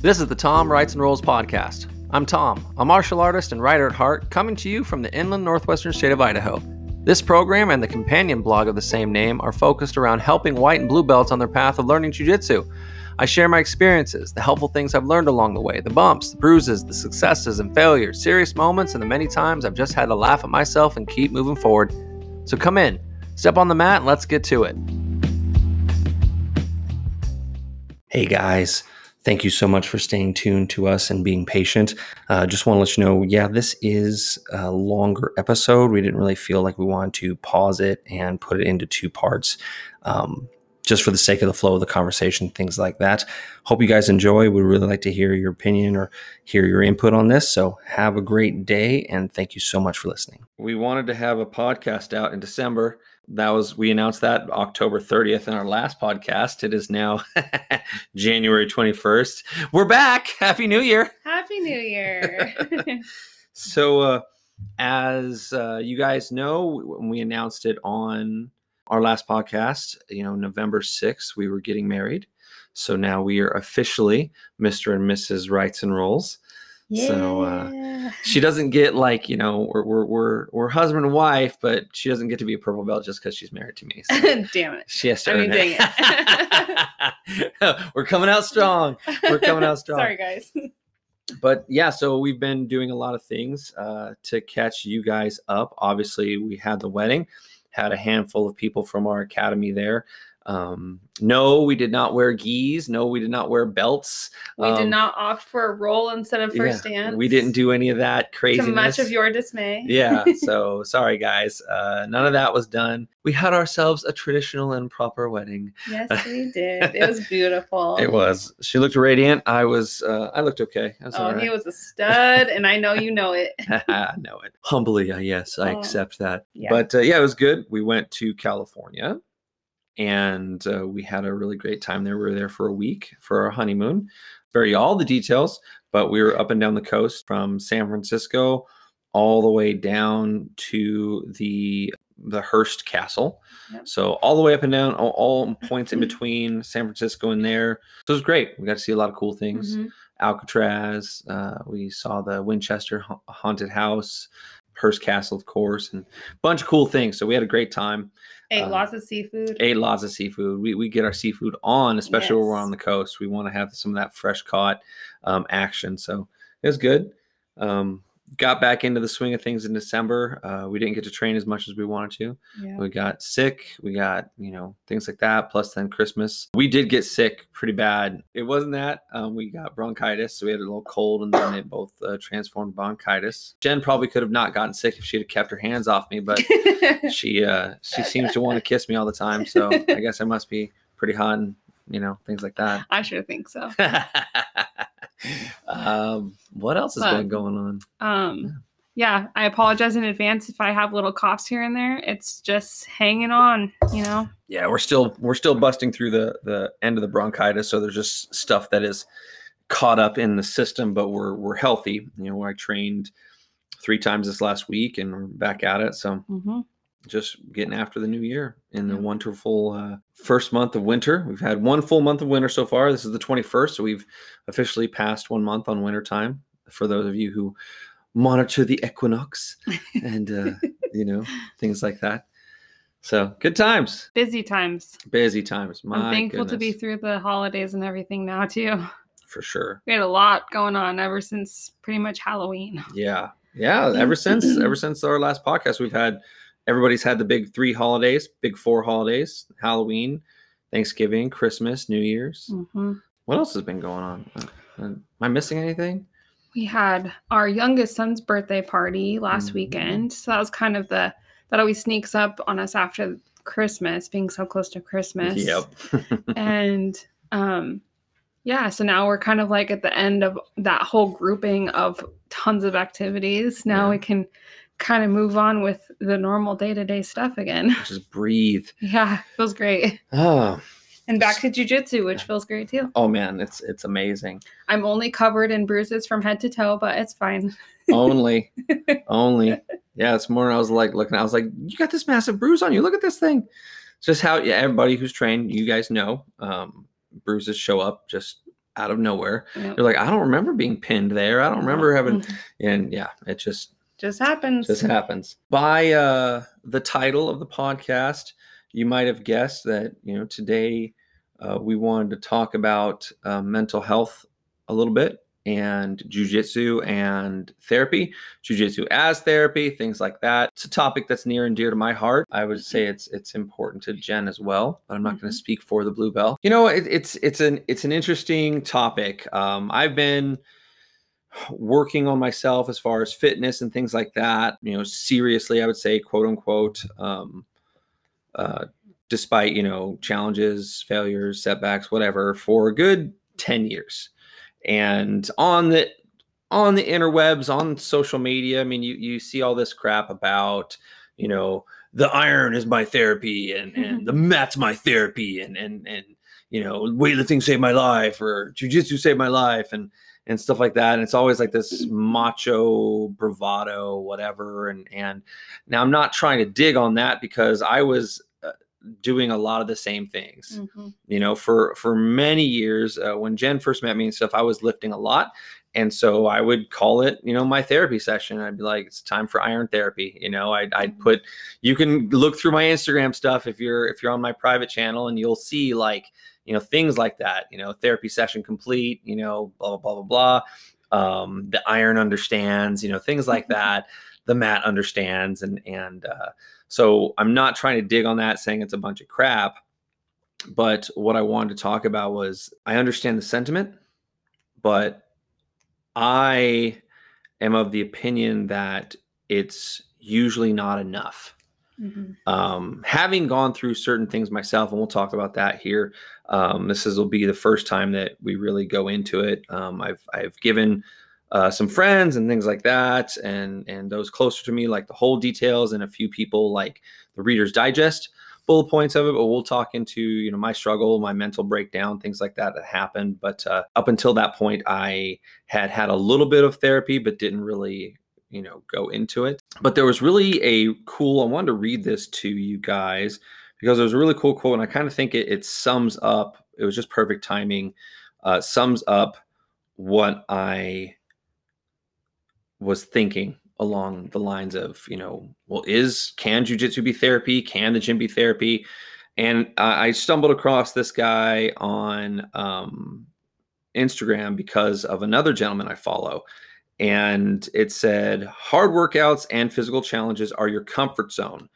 This is the Tom Writes and Rolls podcast. I'm Tom, a martial artist and writer at heart, coming to you from the inland northwestern state of Idaho. This program and the companion blog of the same name are focused around helping white and blue belts on their path of learning jiu-jitsu. I share my experiences, the helpful things I've learned along the way, the bumps, the bruises, the successes and failures, serious moments, and the many times I've just had to laugh at myself and keep moving forward. So come in, step on the mat, and let's get to it. Hey guys. Thank you so much for staying tuned to us and being patient. Uh, just want to let you know, yeah, this is a longer episode. We didn't really feel like we wanted to pause it and put it into two parts. Um, just for the sake of the flow of the conversation, things like that. Hope you guys enjoy. We'd really like to hear your opinion or hear your input on this. So have a great day and thank you so much for listening. We wanted to have a podcast out in December that was we announced that October 30th in our last podcast. It is now January 21st. We're back. Happy New Year. Happy New Year. so uh, as uh, you guys know, when we announced it on our last podcast, you know, November 6th, we were getting married. So now we are officially Mr. and Mrs. Writes and Rolls. Yeah. So uh, she doesn't get like you know we're, we're we're we're husband and wife, but she doesn't get to be a purple belt just because she's married to me. So Damn it. she has to I earn mean, it. we're coming out strong. We're coming out strong. Sorry, guys. But yeah, so we've been doing a lot of things uh, to catch you guys up. Obviously, we had the wedding, had a handful of people from our academy there. Um, no, we did not wear gis. No, we did not wear belts. We did Um, not opt for a roll instead of first yeah, dance. We didn't do any of that To craziness. much of your dismay. yeah so sorry guys uh none of that was done we had ourselves a traditional and proper wedding Yes, we did. It was beautiful. it was she looked radiant i was uh i looked okay I was Oh, all he was a stud, and I know you know it. I know it humbly uh, yes i Oh, accept that yeah. but uh, yeah it was good we went to california and uh, we had a really great time there we were there for a week for our honeymoon very all the details but we were up and down the coast from san francisco all the way down to the the hearst castle Yep. so all the way up and down all, all points in between san francisco and there so it was great we got to see a lot of cool things Mhm. Alcatraz. Uh, we saw the Winchester ha- haunted house, Hearst Castle, of course, and a bunch of cool things. So we had a great time. Ate Uh, lots of seafood. Ate lots of seafood. We, we get our seafood on, especially when we're on the coast. We want to have some of that fresh caught um, action. So it was good. Um, got back into the swing of things in December. Uh, we didn't get to train as much as we wanted to yeah. we got sick we got you know things like that plus then christmas we did get sick pretty bad it wasn't that um, we got bronchitis so we had a little cold and then it both uh, transformed bronchitis jen probably could have not gotten sick if she'd have kept her hands off me but she uh she seems to want to kiss me all the time so i guess i must be pretty hot and you know things like that I sure think so. um what else has But- been going on Um, yeah, I apologize in advance if I have little coughs here and there. It's just hanging on, you know. yeah we're still we're still busting through the the end of the bronchitis so there's just stuff that is caught up in the system but we're we're healthy you know i trained three times this last week and we're back at it so Mm-hmm. Just getting after the new year in the wonderful uh, first month of winter. We've had one full month of winter so far. This is the 21st so we've officially passed one month on winter time. For those of you who monitor the equinox and uh, you know things like that. So good times. Busy times. busy times. My I'm thankful to be through the holidays and everything now too. for sure. We had a lot going on ever since pretty much Halloween. yeah. Yeah ever since ever since our last podcast we've had everybody's had the big three holidays big four holidays halloween thanksgiving christmas new year's. Hmm what else has been going on? Uh, am i missing anything? We had our youngest son's birthday party last Mhm. weekend, so that was kind of the that always sneaks up on us after Christmas, being so close to Christmas. yep. And um yeah so now we're kind of like at the end of that whole grouping of tons of activities. Now Yeah. we can kind of move on with the normal day-to-day stuff again. Just breathe. Yeah feels great. Oh and back to jujitsu which feels great too. Oh man it's it's amazing. I'm only covered in bruises from head to toe but it's fine. Only. Only. Yeah this morning i was like looking i was like you got this massive bruise on you. Look at this thing. It's just how yeah everybody who's trained you guys know um bruises show up just out of nowhere. Yep. You're like, I don't remember being pinned there. I don't remember having, Mhm. and yeah, it just just happens. just happens. By uh, the title of the podcast, you might have guessed that you know today uh, we wanted to talk about uh, mental health a little bit and jujitsu and therapy, jujitsu as therapy, things like that. It's a topic that's near and dear to my heart. I would say it's it's important to Jen as well, but I'm not going Mhm. to speak for the blue belt. You know, it, it's it's an it's an interesting topic. Um, I've been working on myself as far as fitness and things like that. You know, seriously, I would say, quote unquote. Um, uh, despite you know challenges, failures, setbacks, whatever, for a good ten years, and on the on the interwebs, on social media, I mean, you you see all this crap about you know the iron is my therapy and and the mat's my therapy and and and you know weightlifting saved my life or jujitsu saved my life and and stuff like that. And it's always like this macho bravado, whatever. And and now I'm not trying to dig on that because I was uh, doing a lot of the same things. Mhm. You know, for for many years, uh, when Jen first met me and stuff, I was lifting a lot. And so I would call it, you know, my therapy session. I'd be like, it's time for iron therapy. You know, I'd, I'd Mhm. put, you can look through my Instagram stuff if you're, if you're on my private channel and you'll see like, you know, things like that, you know, therapy session complete, you know, blah, blah, blah, blah, blah. Um, the iron understands, you know, things like that. The mat understands. And, and, uh, so I'm not trying to dig on that saying it's a bunch of crap. But what I wanted to talk about was I understand the sentiment, but I am of the opinion that it's usually not enough. Mhm. Um, having gone through certain things myself, and we'll talk about that here. Um, this is will be the first time that we really go into it. Um, I've I've given uh, some friends and things like that, and and those closer to me like the whole details, and a few people like the Reader's Digest bullet points of it. But we'll talk into you know my struggle, my mental breakdown, things like that that happened. But uh, up until that point, I had had a little bit of therapy, but didn't really you know go into it but there was really a cool i wanted to read this to you guys because it was a really cool quote and i kind of think it, it sums up it was just perfect timing uh, sums up what i was thinking along the lines of you know well is can jujitsu be therapy can the gym be therapy and uh, i stumbled across this guy on um, instagram because of another gentleman i follow and it said hard workouts and physical challenges are your comfort zone.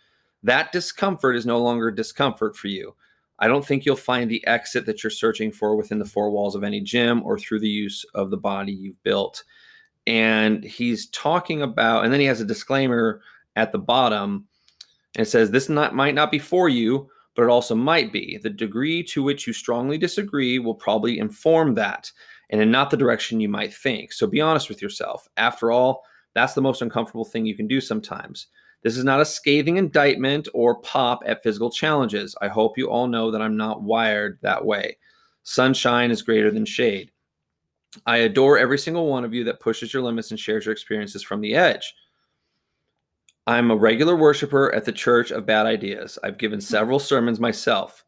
That discomfort is no longer discomfort for you. I don't think you'll find the exit that you're searching for within the four walls of any gym or through the use of the body you've built. And he's talking about, and then he has a disclaimer at the bottom. And it says, This not, might not be for you, but it also might be. The degree to which you strongly disagree will probably inform that and in not the direction you might think. So be honest with yourself. After all, that's the most uncomfortable thing you can do sometimes. This is not a scathing indictment or pop at physical challenges. I hope you all know that I'm not wired that way. Sunshine is greater than shade. I adore every single one of you that pushes your limits and shares your experiences from the edge. I'm a regular worshiper at the Church of Bad Ideas. I've given hmm. several sermons myself.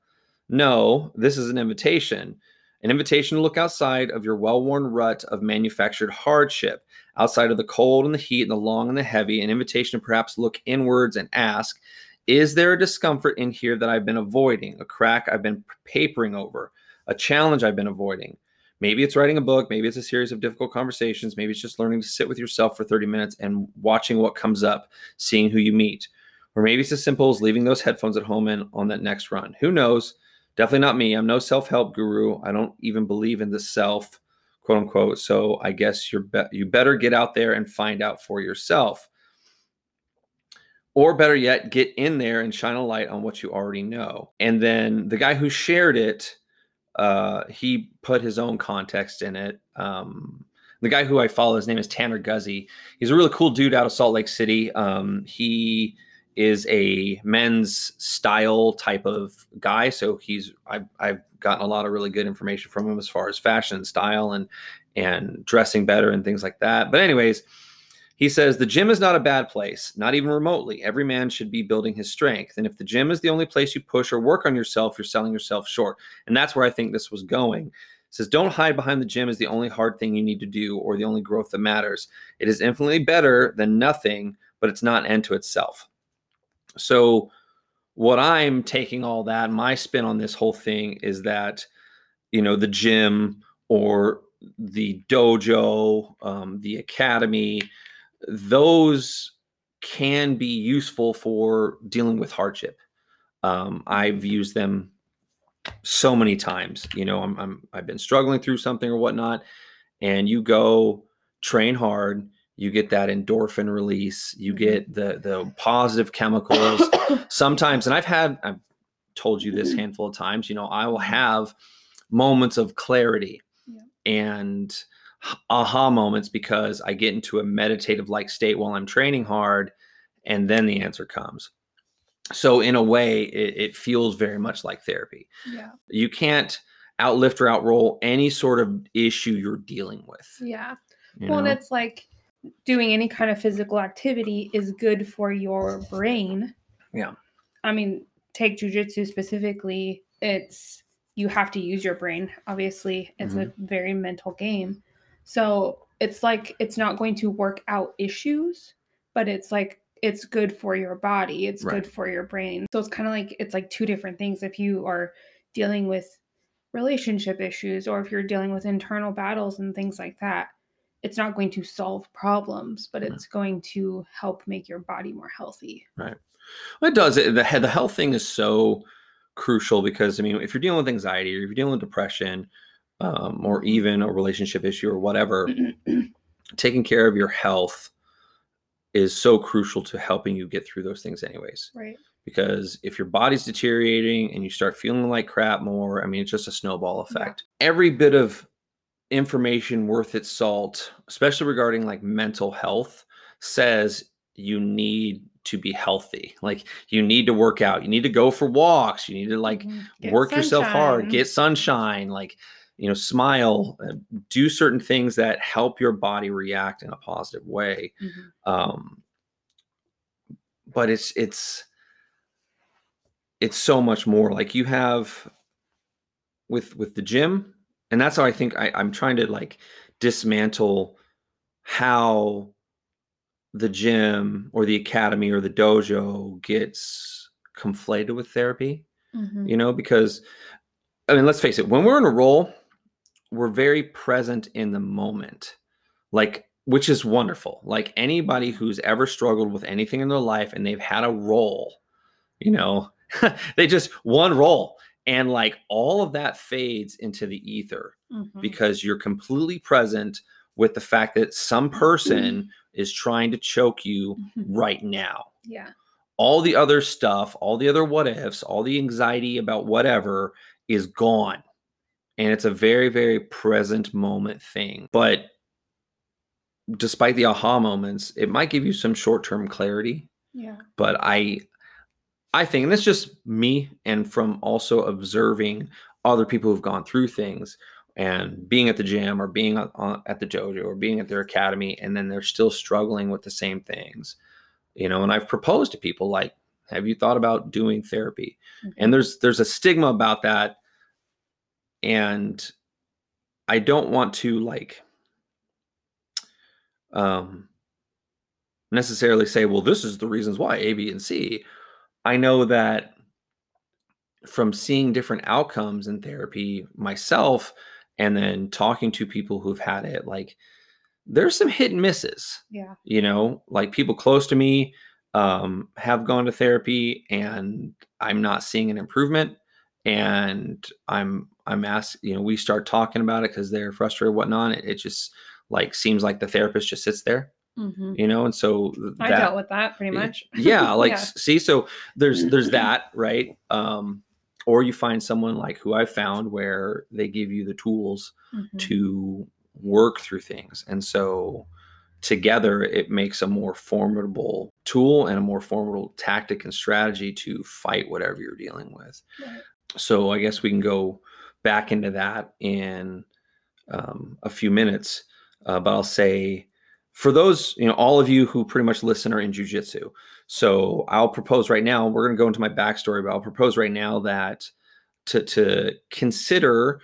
No, this is an invitation an invitation to look outside of your well worn rut of manufactured hardship, outside of the cold and the heat and the long and the heavy, an invitation to perhaps look inwards and ask, Is there a discomfort in here that I've been avoiding, a crack I've been papering over, a challenge I've been avoiding? Maybe it's writing a book, maybe it's a series of difficult conversations, maybe it's just learning to sit with yourself for 30 minutes and watching what comes up, seeing who you meet. Or maybe it's as simple as leaving those headphones at home and on that next run. Who knows? Definitely not me. I'm no self help guru. I don't even believe in the self, quote unquote. So I guess you're be- you better get out there and find out for yourself. Or better yet, get in there and shine a light on what you already know. And then the guy who shared it, uh, he put his own context in it. Um, the guy who I follow, his name is Tanner Guzy. He's a really cool dude out of Salt Lake City. Um, he is a men's style type of guy. So he's I've, I've gotten a lot of really good information from him as far as fashion and style and and dressing better and things like that. But anyways, he says the gym is not a bad place, not even remotely. Every man should be building his strength. And if the gym is the only place you push or work on yourself, you're selling yourself short. And that's where I think this was going. says, Don't hide behind the gym as the only hard thing you need to do or the only growth that matters. It is infinitely better than nothing, but it's not an end to itself. So, what I'm taking all that, my spin on this whole thing is that, you know, the gym or the dojo, um, the academy, those can be useful for dealing with hardship. Um, I've used them so many times. You know, I'm, I'm I've been struggling through something or whatnot, and you go train hard, you get that endorphin release, you Mm-hmm. get the the positive chemicals. Sometimes, and I've had I've told you this handful of times. You know, I will have moments of clarity Yeah. and aha moments because I get into a meditative like state while I'm training hard, and then the answer comes. So in a way, it, it feels very much like therapy. yeah. You can't outlift or outroll any sort of issue you're dealing with. Yeah. you Well, and it's like doing any kind of physical activity is good for your brain. Yeah. I mean, take jujitsu specifically, it's you have to use your brain. Obviously, it's a mm-hmm. very mental game. So it's like it's not going to work out issues, but it's like it's good for your body. It's Right. good for your brain. So it's kind of like it's like two different things. If you are dealing with relationship issues or if you're dealing with internal battles and things like that, it's not going to solve problems, but Right. it's going to help make your body more healthy. Well, it does. It, the the health thing is so crucial because I mean, if you're dealing with anxiety or if you're dealing with depression, um, or even a relationship issue or whatever, taking care of your health is so crucial to helping you get through those things, anyways. right. Because if your body's deteriorating and you start feeling like crap more, I mean, it's just a snowball Yeah. effect. Every bit of information worth its salt, especially regarding like mental health, says you need to be healthy. Like you need to work out, you need to go for walks, you need to like Mhm. Get work yourself hard, get sunshine, like you know, smile, uh, do certain things that help your body react in a positive way. Mhm. Um, but it's it's it's so much more. Like you have with with the gym, and that's how I think I, I'm trying to like dismantle how the gym or the academy or the dojo gets conflated with therapy Mhm. you know because i mean let's face it when we're in a roll we're very present in the moment like which is wonderful like anybody who's ever struggled with anything in their life and they've had a roll you know they just one roll and like all of that fades into the ether Mhm. because you're completely present with the fact that some person is trying to choke you Mhm. right now Yeah. all the other stuff, all the other what ifs, all the anxiety about whatever is gone. And it's a very, very present moment thing. But despite the aha moments, it might give you some short term clarity. Yeah. But I, I think, and that's just me and from also observing other people who've gone through things and being at the gym or being at the dojo or being at their academy, and then they're still struggling with the same things you know and i've proposed to people like have you thought about doing therapy? And there's there's a stigma about that and i don't want to like um necessarily say well this is the reasons why a b and c i know that from seeing different outcomes in therapy myself and then talking to people who've had it like there's some hit and misses Yeah. you know like people close to me um, have gone to therapy and i'm not seeing an improvement and i'm i'm asked you know we start talking about it because they're frustrated whatnot it, it just like seems like the therapist just sits there Mhm. you know and so I dealt with that pretty much. yeah like Yeah. see so there's there's that right um or you find someone like who i found where they give you the tools Mhm. to work through things. And so together it makes a more formidable tool and a more formidable tactic and strategy to fight whatever you're dealing with. Right. So I guess we can go back into that in um, a few minutes. Uh, but I'll say for those, you know, all of you who pretty much listen are in jujitsu. So I'll propose right now, we're going to go into my backstory, but I'll propose right now that to, to consider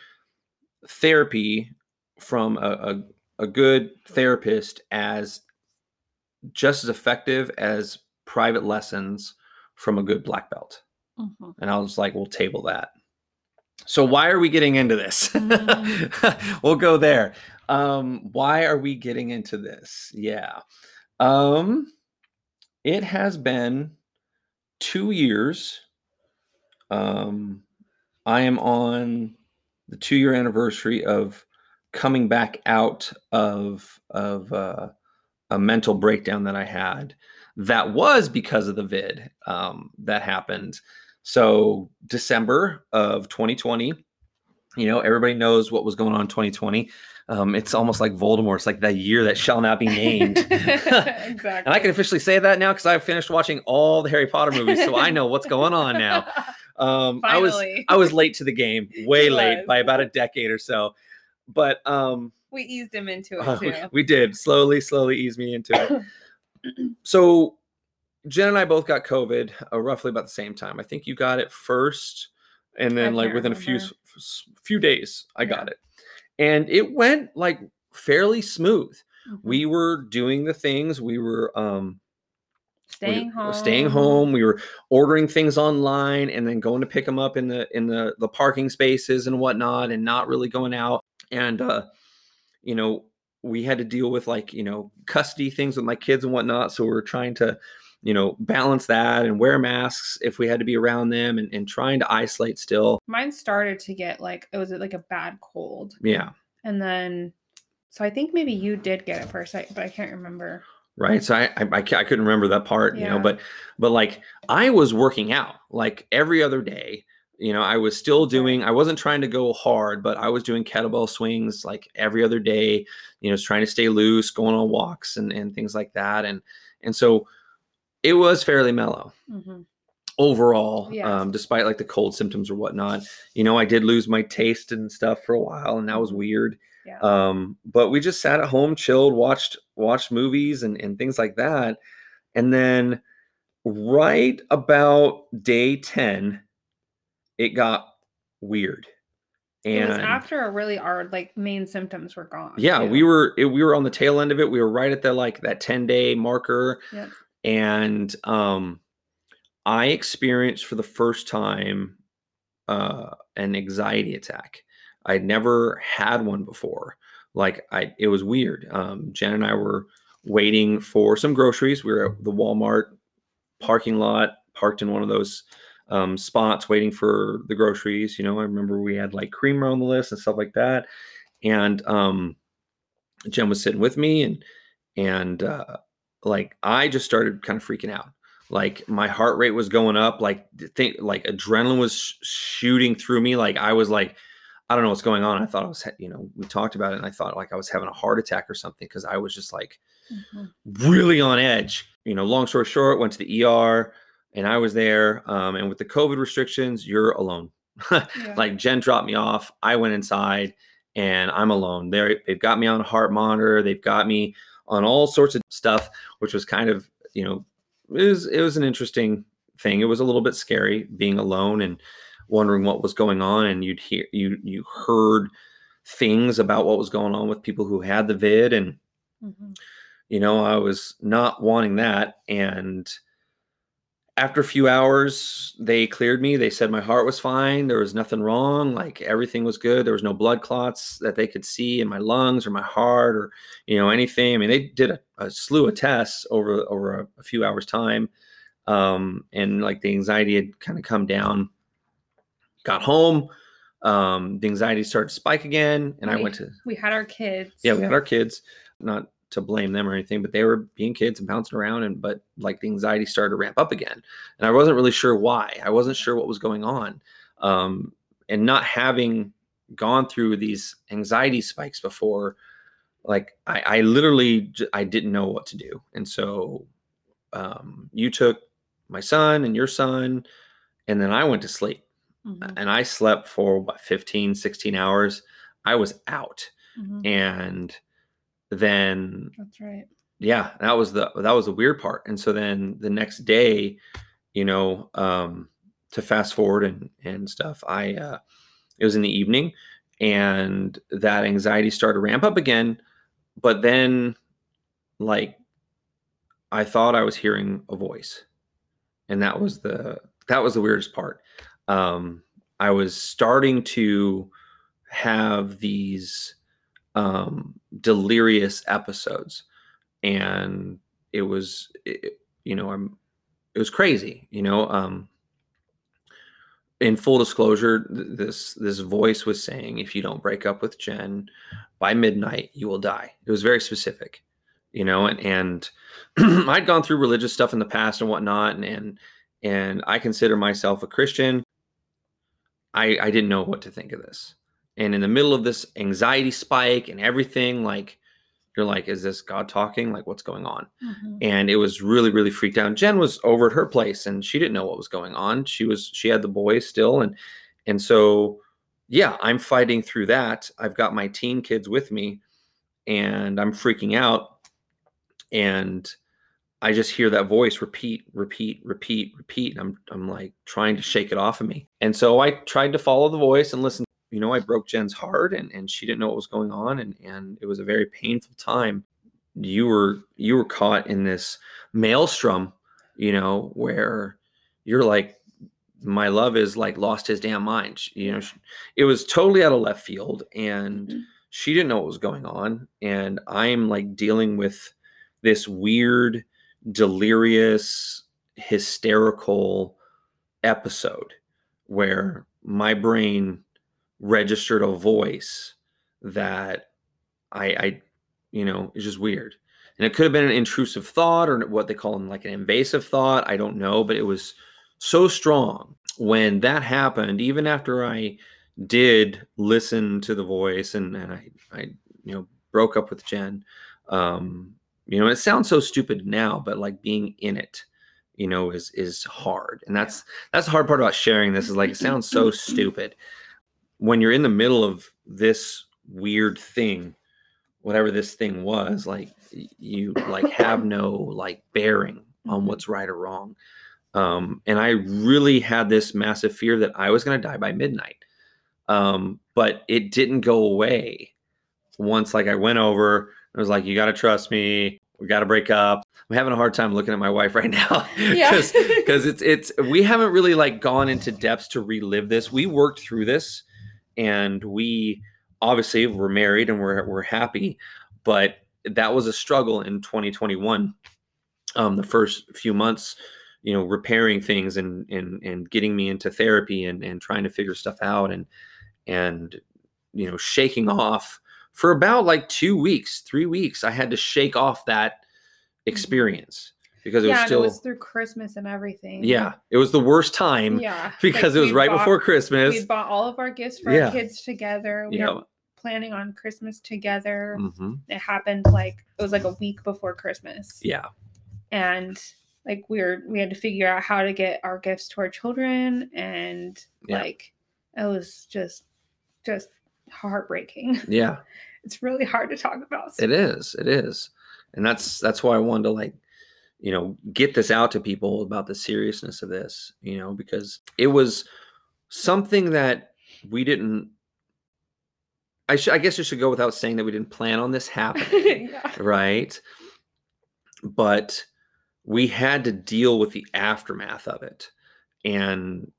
therapy from a, a, a good therapist as just as effective as private lessons from a good black belt. Mhm. And I was like, we'll table that. So why are we getting into this? Mm. we'll go there. Um, why are we getting into this? Yeah. Um, it has been two years. Um, I am on the two year anniversary of coming back out of of uh, a mental breakdown that I had. That was because of the vid um, that happened. So December of 2020, you know, everybody knows what was going on in 2020. Um, it's almost like Voldemort. It's like the year that shall not be named. exactly. And I can officially say that now because I've finished watching all the Harry Potter movies, so I know what's going on now. Um, I was I was late to the game, way He late was. by about a decade or so. But um, we eased him into it uh, we, we did slowly, slowly ease me into it. so Jen and I both got COVID uh, roughly about the same time. I think you got it first, and then like can't within a few remember. Few days, I Yeah. got it, and it went like fairly smooth. Mhm. We were doing the things. We were um, staying were home. staying home we were ordering things online and then going to pick them up in the in the the parking spaces and whatnot and not really going out and uh you know we had to deal with like you know custody things with my kids and whatnot so we are trying to you know balance that and wear masks if we had to be around them and, and trying to isolate still. Mine started to get like it was like a bad cold, yeah. And then so I think maybe you did get it first, I, but I can't remember. right so I, I i I couldn't remember that part you know but but like i was working out like every other day. You know i was still doing i wasn't trying to go hard but i was doing kettlebell swings like every other day you know trying to stay loose going on walks and and things like that. And and so it was fairly mellow hmm overall Yeah. um despite like the cold symptoms or whatnot you know i did lose my taste and stuff for a while and that was Mhm. weird Yeah. um but we just sat at home chilled watched watched movies and, and things like that and then right about day 10 it got weird and it was after a really our like main symptoms were gone. yeah too. we were it, we were on the tail end of it we were right at the like that 10 day marker Yep. And um i experienced for the first time uh an anxiety attack. I'd never had one before. Like i it was weird. Um jen and i were waiting for some groceries. We were at the walmart parking lot parked in one of those um, spots waiting for the groceries you know? I remember we had like creamer on the list and stuff like that. And um jen was sitting with me and and uh like i just started kind of freaking out like my heart rate was going up like th- think like adrenaline was sh- shooting through me like i was like i don't know what's going on i thought i was you know we talked about it and i thought like i was having a heart attack or something because i was just like Mhm. really on edge. You know, long story short, went to the ER and I was there. Um, and with the COVID restrictions, you're alone. Yeah. Like Jen dropped me off. I went inside and I'm alone. They they've got me on a heart monitor. They've got me on all sorts of stuff, which was kind of you know it was it was an interesting thing. It was a little bit scary being alone and wondering what was going on. And you'd hear you you heard things about what was going on with people who had the vid and Mhm. you know i was not wanting that and after a few hours they cleared me. They said my heart was fine. There was nothing wrong. Like everything was good. There was no blood clots that they could see in my lungs or my heart or you know anything. I mean they did a, a slew of tests over over a, a few hours time. Um and like the anxiety had kind of come down. Got home. Um the anxiety started to spike again and i went to We had our kids. yeah we had our kids. Not to blame them or anything but they were being kids and bouncing around and but like the anxiety started to ramp up again. And i wasn't really sure why. I wasn't sure what was going on um and not having gone through these anxiety spikes before like i i literally j- i didn't know what to do. And so um you took my son and your son and then i went to sleep. Mhm. and i slept for what 15 16 hours. I was out. Mhm. and then That's right. yeah that was the that was the weird part and so then the next day you know um to fast forward and and stuff i uh it was in the evening and that anxiety started to ramp up again. But then, like, I thought I was hearing a voice, and that was the that was the weirdest part. Um, I was starting to have these um, delirious episodes, and it was, it, you know, I'm, it was crazy, you know. Um, in full disclosure, this this voice was saying, if you don't break up with Jen by midnight, you will die. It was very specific, you know, and and I'd gone through religious stuff in the past and whatnot, and and and I consider myself a Christian. I I didn't know what to think of this, and in the middle of this anxiety spike and everything, like you're like, is this God talking? Like, what's going on? Mm-hmm. And it was really, really freaked out. Jen was over at her place and she didn't know what was going on. She was, she had the boys still. And, and so, yeah, I'm fighting through that. I've got my teen kids with me and I'm freaking out. And I just hear that voice repeat, repeat, repeat, repeat. And I'm, I'm like trying to shake it off of me. And so I tried to follow the voice and listen you know, I broke Jen's heart and, and she didn't know what was going on and, and it was a very painful time. You were you were caught in this maelstrom, you know, where you're like, my love is like lost his damn mind. You know, it was totally out of left field and mm-hmm. she didn't know what was going on. And I'm like dealing with this weird, delirious, hysterical episode where my brain registered a voice that I, I, you know, is just weird. And it could have been an intrusive thought or what they call them like an invasive thought. I don't know, but it was so strong when that happened. Even after I did listen to the voice and, and I, I, you know, broke up with Jen. Um, you know, it sounds so stupid now, but like being in it, you know, is is hard. And that's that's the hard part about sharing this is like it sounds so stupid when you're in the middle of this weird thing whatever this thing was like you like have no like bearing on mm-hmm. what's right or wrong. Um and i really had this massive fear that i was going to die by midnight. Um but it didn't go away once like i went over i was like you got to trust me. We got to break up. I'm having a hard time looking at my wife right now because because it's it's we haven't really like gone into depths to relive this. We worked through this and we obviously were married and we're we're happy, but that was a struggle in 2021. Um, the first few months, you know, repairing things and and and getting me into therapy and and trying to figure stuff out and and you know shaking off for about like two weeks, three weeks. I had to shake off that mm-hmm. experience because it yeah, was still it was through Christmas and everything. Yeah, it was the worst time. Yeah, because like it was right bought, before Christmas. We bought all of our gifts for yeah. our kids together. We yeah. were planning on Christmas together. Mm-hmm. It happened like it was like a week before Christmas. Yeah, and like we were we had to figure out how to get our gifts to our children, and yeah. like it was just just heartbreaking. Yeah, it's really hard to talk about. It is. It is, and that's that's why I wanted to like you know get this out to people about the seriousness of this you know because it was something that we didn't I, sh- I guess I should go without saying that we didn't plan on this happening yeah. right? But we had to deal with the aftermath of it. And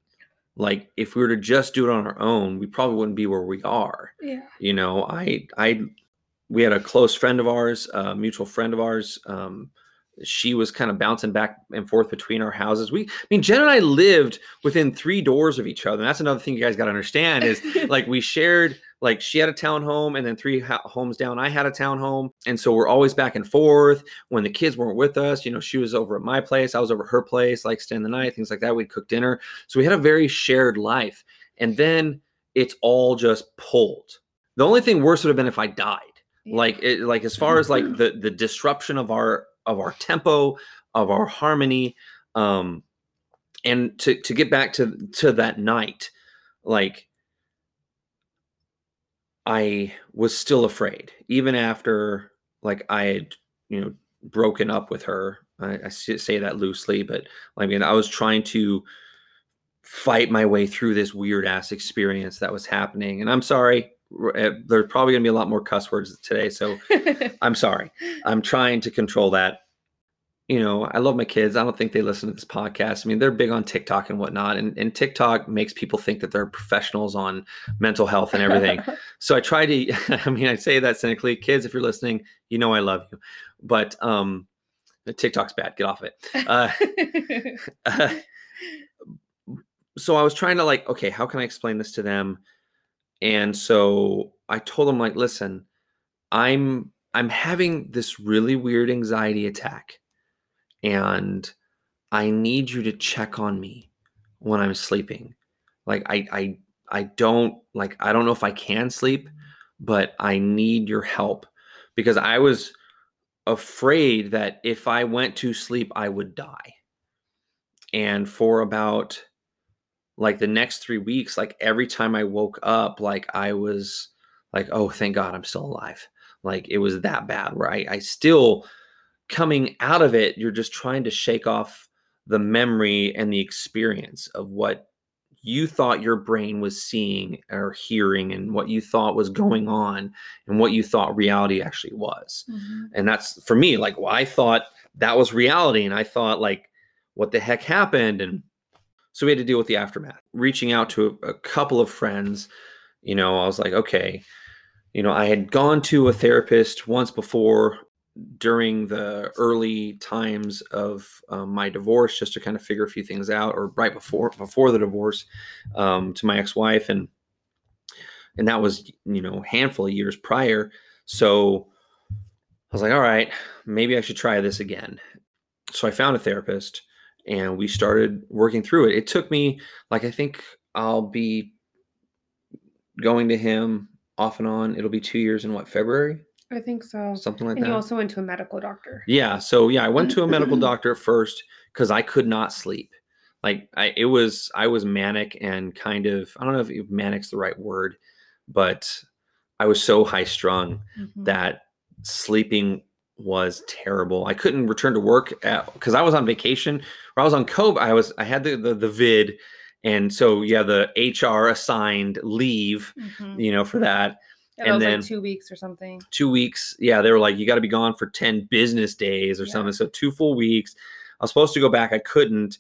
like if we were to just do it on our own we probably wouldn't be where we are. Yeah. You know i i we had a close friend of ours a mutual friend of ours um, she was kind of bouncing back and forth between our houses. We, I mean, Jen and I lived within three doors of each other. And that's another thing you guys got to understand is like we shared, like she had a townhome and then three ha- homes down, I had a townhome. And so we're always back and forth. When the kids weren't with us, you know, she was over at my place, I was over her place, like staying the night, things like that. We'd cook dinner. So we had a very shared life. And then it's all just pulled. The only thing worse would have been if I died. Yeah. Like it, like as far as like the the disruption of our of our tempo, of our harmony. Um, and to to get back to to that night, like I was still afraid, even after like I had you know broken up with her. I, I say that loosely, but I mean I was trying to fight my way through this weird ass experience that was happening. And I'm sorry, there's probably going to be a lot more cuss words today. So I'm sorry. I'm trying to control that. You know, I love my kids. I don't think they listen to this podcast. I mean, they're big on TikTok and whatnot, and, and TikTok makes people think that they're professionals on mental health and everything. so I try to, I mean, I say that cynically. Kids, if you're listening, you know I love you. But um, TikTok's bad. Get off of it. Uh, uh, so I was trying to like, okay, how can I explain this to them? And so I told him like, listen, I'm I'm having this really weird anxiety attack and I need you to check on me when I'm sleeping. Like I I I don't like I don't know if I can sleep, but I need your help because I was afraid that if I went to sleep I would die. And for about like the next 3 weeks like every time I woke up like I was like oh thank god I'm still alive. Like it was that bad where I I still coming out of it, you're just trying to shake off the memory and the experience of what you thought your brain was seeing or hearing and what you thought was going on and what you thought reality actually was. Mhm. And that's for me, like, well, I thought that was reality. And I thought, like, what the heck happened? And so we had to deal with the aftermath. Reaching out to a, a couple of friends, you know, I was like, okay, you know, I had gone to a therapist once before during the early times of um, my divorce just to kind of figure a few things out or right before before the divorce um, to my ex-wife and and that was you know a handful of years prior. So i was like all right maybe i should try this again. So i found a therapist and we started working through it it took me like i think i'll be going to him off and on it'll be two years in what february I think so. something like And that you also went to a medical doctor. yeah. So yeah, I went to a medical doctor at first because I could not sleep. Like I, it was, I was manic and kind of, I don't know if manic's the right word, but I was so high strung Mhm. that sleeping was terrible. I couldn't return to work because I was on vacation or I was on COVID. I was, I had the, the, the vid. And so, yeah, the HR assigned leave, Mhm. you know, for that Yeah, and then- like two weeks or something. two weeks. Yeah, they were like, you got to be gone for 10 business days or Yeah. something. So two full weeks. I was supposed to go back. I couldn't.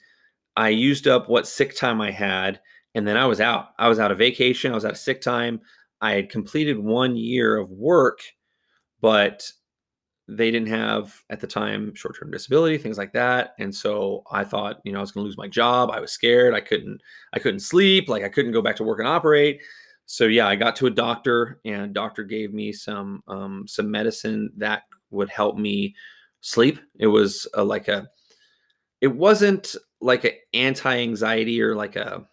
I used up what sick time I had, and then I was out. I was out of vacation. I was out of sick time. I had completed one year of work, but they didn't have at the time short-term disability, things like that. And so I thought, you know, I was going to lose my job. I was scared. I couldn't. I couldn't sleep. Like I couldn't go back to work and operate so yeah i got to a doctor and doctor gave me some um, some medicine that would help me sleep it was a, like a it wasn't like an anti-anxiety or like a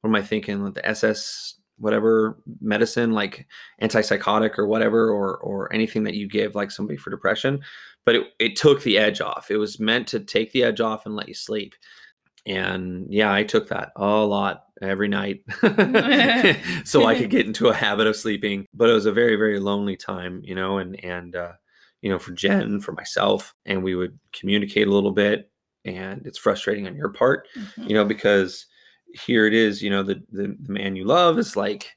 what am i thinking like the ss whatever medicine like antipsychotic or whatever or or anything that you give like somebody for depression but it, it took the edge off it was meant to take the edge off and let you sleep and yeah i took that a lot every night so i could get into a habit of sleeping but it was a very very lonely time you know and and uh you know for jen for myself and we would communicate a little bit and it's frustrating on your part Mhm. you know because here it is you know the the, the man you love is like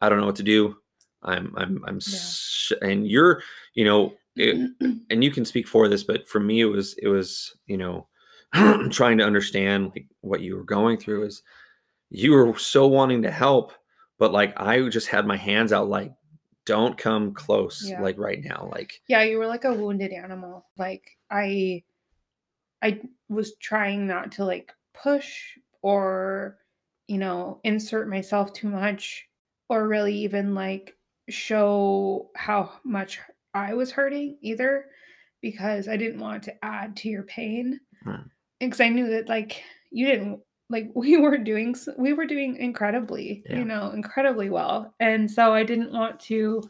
i don't know what to do i'm i'm i'm Yeah. sh- and you're you know it, and you can speak for this but for me it was it was you know trying to understand like what you were going through is you were so wanting to help but like i just had my hands out like don't come close Yeah. like right now like Yeah, you were like a wounded animal. Like I I was trying not to like push or you know, insert myself too much or really even like show how much I was hurting either because I didn't want to add to your pain. Right. Because I knew that like you didn't like we were doing we were doing incredibly, Yeah. you know, incredibly well. And so I didn't want to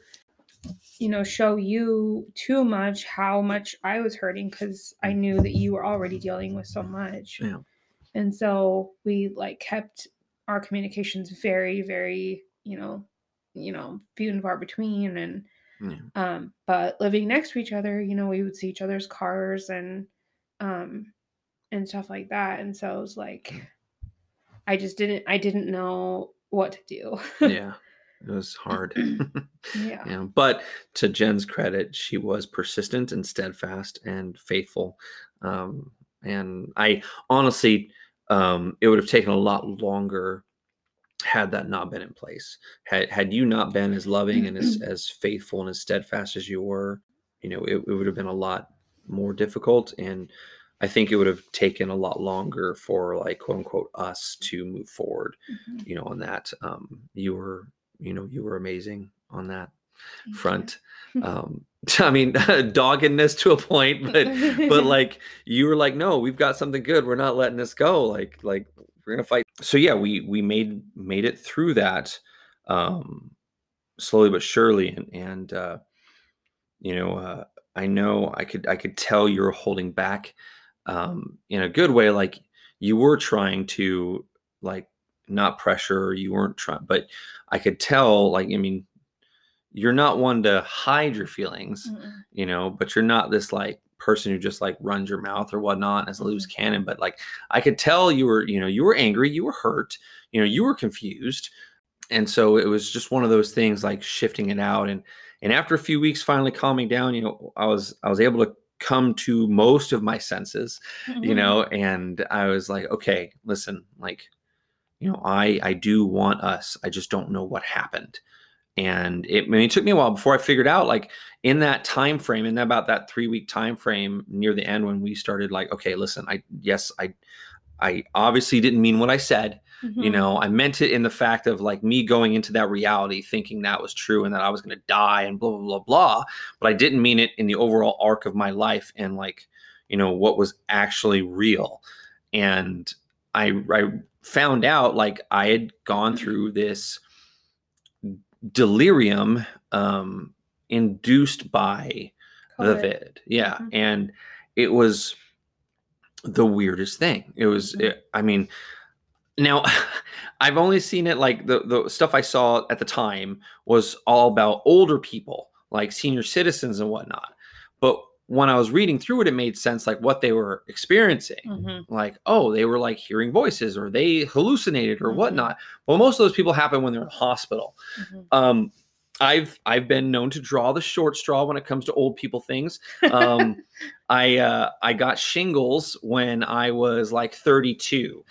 you know, show you too much how much I was hurting because I knew that you were already dealing with so much. Yeah. And so we like kept our communications very, very, you know, you know, few and far between and yeah. um but living next to each other, you know, we would see each other's cars and um and stuff like that. And so it was like I just didn't I didn't know what to do. yeah It was hard. yeah. yeah. But to Jen's credit, she was persistent and steadfast and faithful. Um, and I honestly, um, it would have taken a lot longer had that not been in place. Had had you not been as loving and as, as faithful and as steadfast as you were, you know, it, it would have been a lot more difficult. And I think it would have taken a lot longer for like quote unquote us to move forward, Mhm. you know, on that. Um, you were, you know, you were amazing on that Thank front. Um, I mean, doggedness to a point, but but like you were like, no, we've got something good. We're not letting this go. Like like we're gonna fight. So yeah, we we made made it through that um, slowly but surely, and and uh, you know, uh, I know I could I could tell you were holding back um, in a good way. Like you were trying to like not pressure. You weren't trying, but I could tell. Like I mean, you're not one to hide your feelings Mm-mm. you know, but you're not this like person who just like runs your mouth or whatnot as a loose cannon. But like I could tell you were, you know, you were angry, you were hurt, you know, you were confused. And so it was just one of those things like shifting it out. And and after a few weeks finally calming down, you know, I was I was able to come to most of my senses, you Mhm. know, and I was like, okay, listen, like, you know, I I do want us. I just don't know what happened and it, I mean, it took me a while before I figured out like in that time frame in about that three week time frame near the end when we started like okay listen I yes I I obviously didn't mean what I said you Mhm. know I meant it in the fact of like me going into that reality thinking that was true and that I was going to die and blah blah blah blah but I didn't mean it in the overall arc of my life and like you know what was actually real and I I found out like I had gone through this delirium um induced by the vid yeah Mhm. and it was the weirdest thing it was Mhm. it, i mean now i've only seen it like the the stuff i saw at the time was all about older people like senior citizens and whatnot but when i was reading through it it made sense like what they were experiencing Mhm. like oh they were like hearing voices or they hallucinated or Mhm. whatnot well most of those people happen when they're in the hospital Mhm. um i've i've been known to draw the short straw when it comes to old people things um i uh i got shingles when i was like 32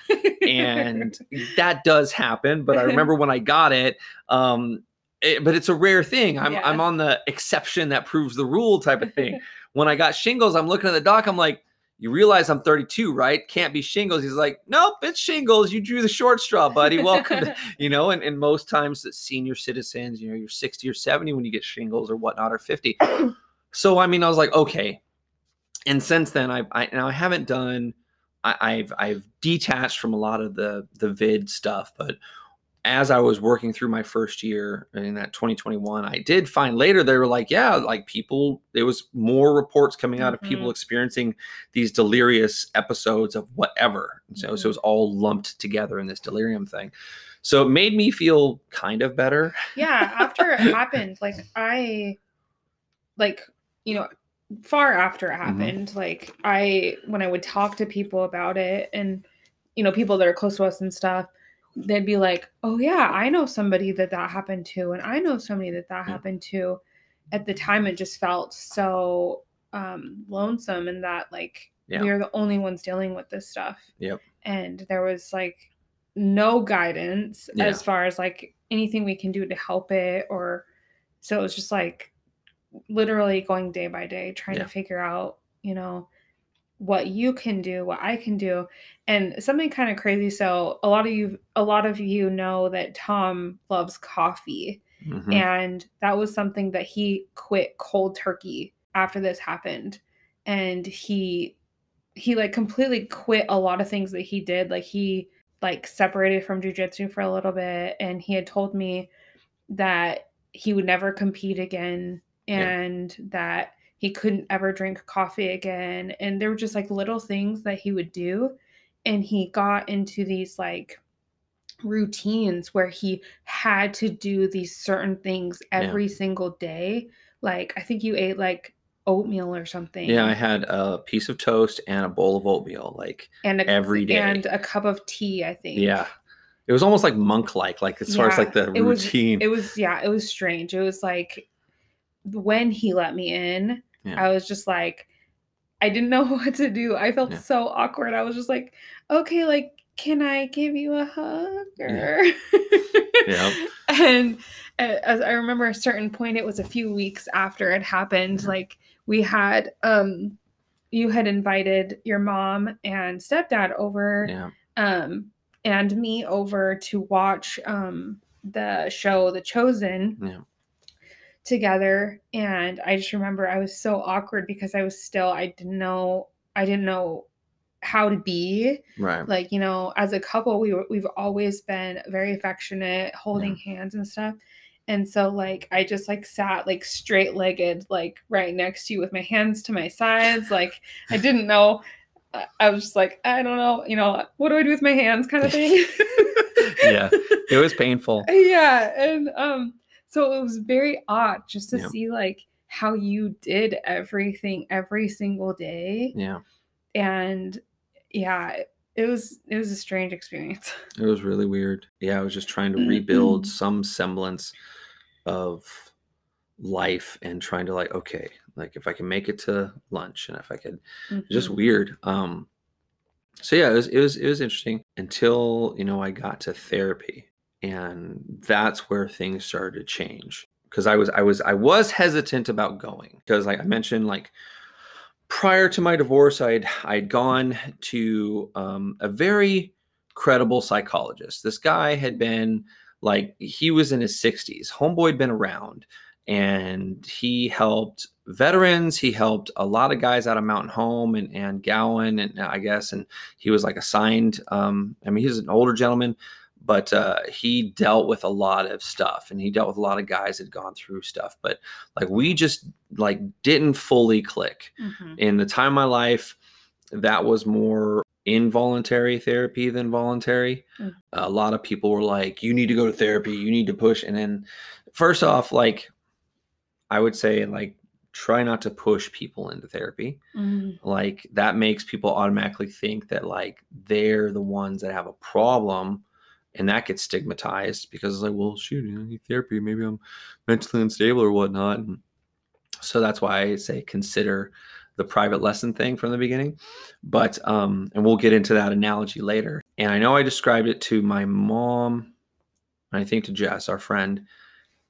and that does happen but i remember when i got it um it, but it's a rare thing i'm Yeah. i'm on the exception that proves the rule type of thing when i got shingles i'm looking at the doc i'm like you realize i'm 32 right? Can't be shingles. He's like nope it's shingles. You drew the short straw buddy. Welcome to you know and, and most times the senior citizens you know you're 60 or 70 when you get shingles or whatnot or 50 so i mean i was like okay. And since then i i now i haven't done I, i've i've detached from a lot of the the vid stuff but as i was working through my first year in that 2021 i did find later they were like yeah like people there was more reports coming out of people Mhm. experiencing these delirious episodes of whatever so, so it was all lumped together in this delirium thing so it made me feel kind of better yeah after it happened like i like you know far after it Mhm. happened like i when i would talk to people about it and you know people that are close to us and stuff they'd be like oh yeah i know somebody that that happened to and i know somebody that that Yeah. happened to at the time it just felt so um lonesome and that like Yeah. we are the only ones dealing with this stuff Yep. and there was like no guidance Yeah. as far as like anything we can do to help it or so it was just like literally going day by day trying to figure out you know what you can do what i can do and something kind of crazy so a lot of you a lot of you know that tom loves coffee Mhm. and that was something that he quit cold turkey after this happened and he he like completely quit a lot of things that he did like he like separated from jujitsu for a little bit and he had told me that he would never compete again Yeah. and that he couldn't ever drink coffee again and there were just like little things that he would do and he got into these like routines where he had to do these certain things Yeah. every single day like i think you ate like oatmeal or something yeah i had a piece of toast and a bowl of oatmeal like and a, every day. and a cup of tea i think yeah it was almost like monk like, like as far as like the it was- routine. it was yeah it was strange it was like when he let me in Yeah. i was just like i didn't know what to do i felt Yeah. so awkward i was just like okay like can i give you a hug or Yep. and as i remember a certain point it was a few weeks after it happened Yeah. like we had um you had invited your mom and stepdad over yeah. um, and me over to watch um, the show The Chosen Yeah. Together. And I just remember I was so awkward because I was still I didn't know I didn't know how to be Right. like you know as a couple we were, we've always been very affectionate holding hands and stuff and so like i just like sat like straight legged like right next to you with my hands to my sides like i didn't know I- i was just like i don't know you know what do i do with my hands kind of thing yeah. It was painful. yeah and um so it was very odd just to Yeah. see like how you did everything every single day Yeah. and yeah it- was it was a strange experience It was really weird. Yeah, I was just trying to rebuild some semblance of life and trying to like, okay, like if I can make it to lunch and if I could just Mhm. weird. Um so yeah, it was it was it was interesting until, you know, I got to therapy and that's where things started to change. Cause I was I was I was hesitant about going because like I mentioned, like prior to my divorce, I'd I'd gone to um, a very credible psychologist. This guy had been like he was in his 60s. Homeboy had been around and he helped veterans. He helped a lot of guys out of Mountain Home and, and Gowen, and I guess, and he was like assigned. Um, I mean, he's an older gentleman, but uh, he dealt with a lot of stuff, and he dealt with a lot of guys that had gone through stuff. But like, we just like didn't fully click Mhm. in the time of my life that was more involuntary therapy than voluntary Mm. a lot of people were like you need to go to therapy you need to push and then first off like i would say like try not to push people into therapy Mhm. like that makes people automatically think that like they're the ones that have a problem and that gets stigmatized because it's like well shoot you need therapy maybe i'm mentally unstable or whatnot and so that's why i say consider the private lesson thing from the beginning. But um and we'll get into that analogy later. And i know i described it to my mom i think to jess our friend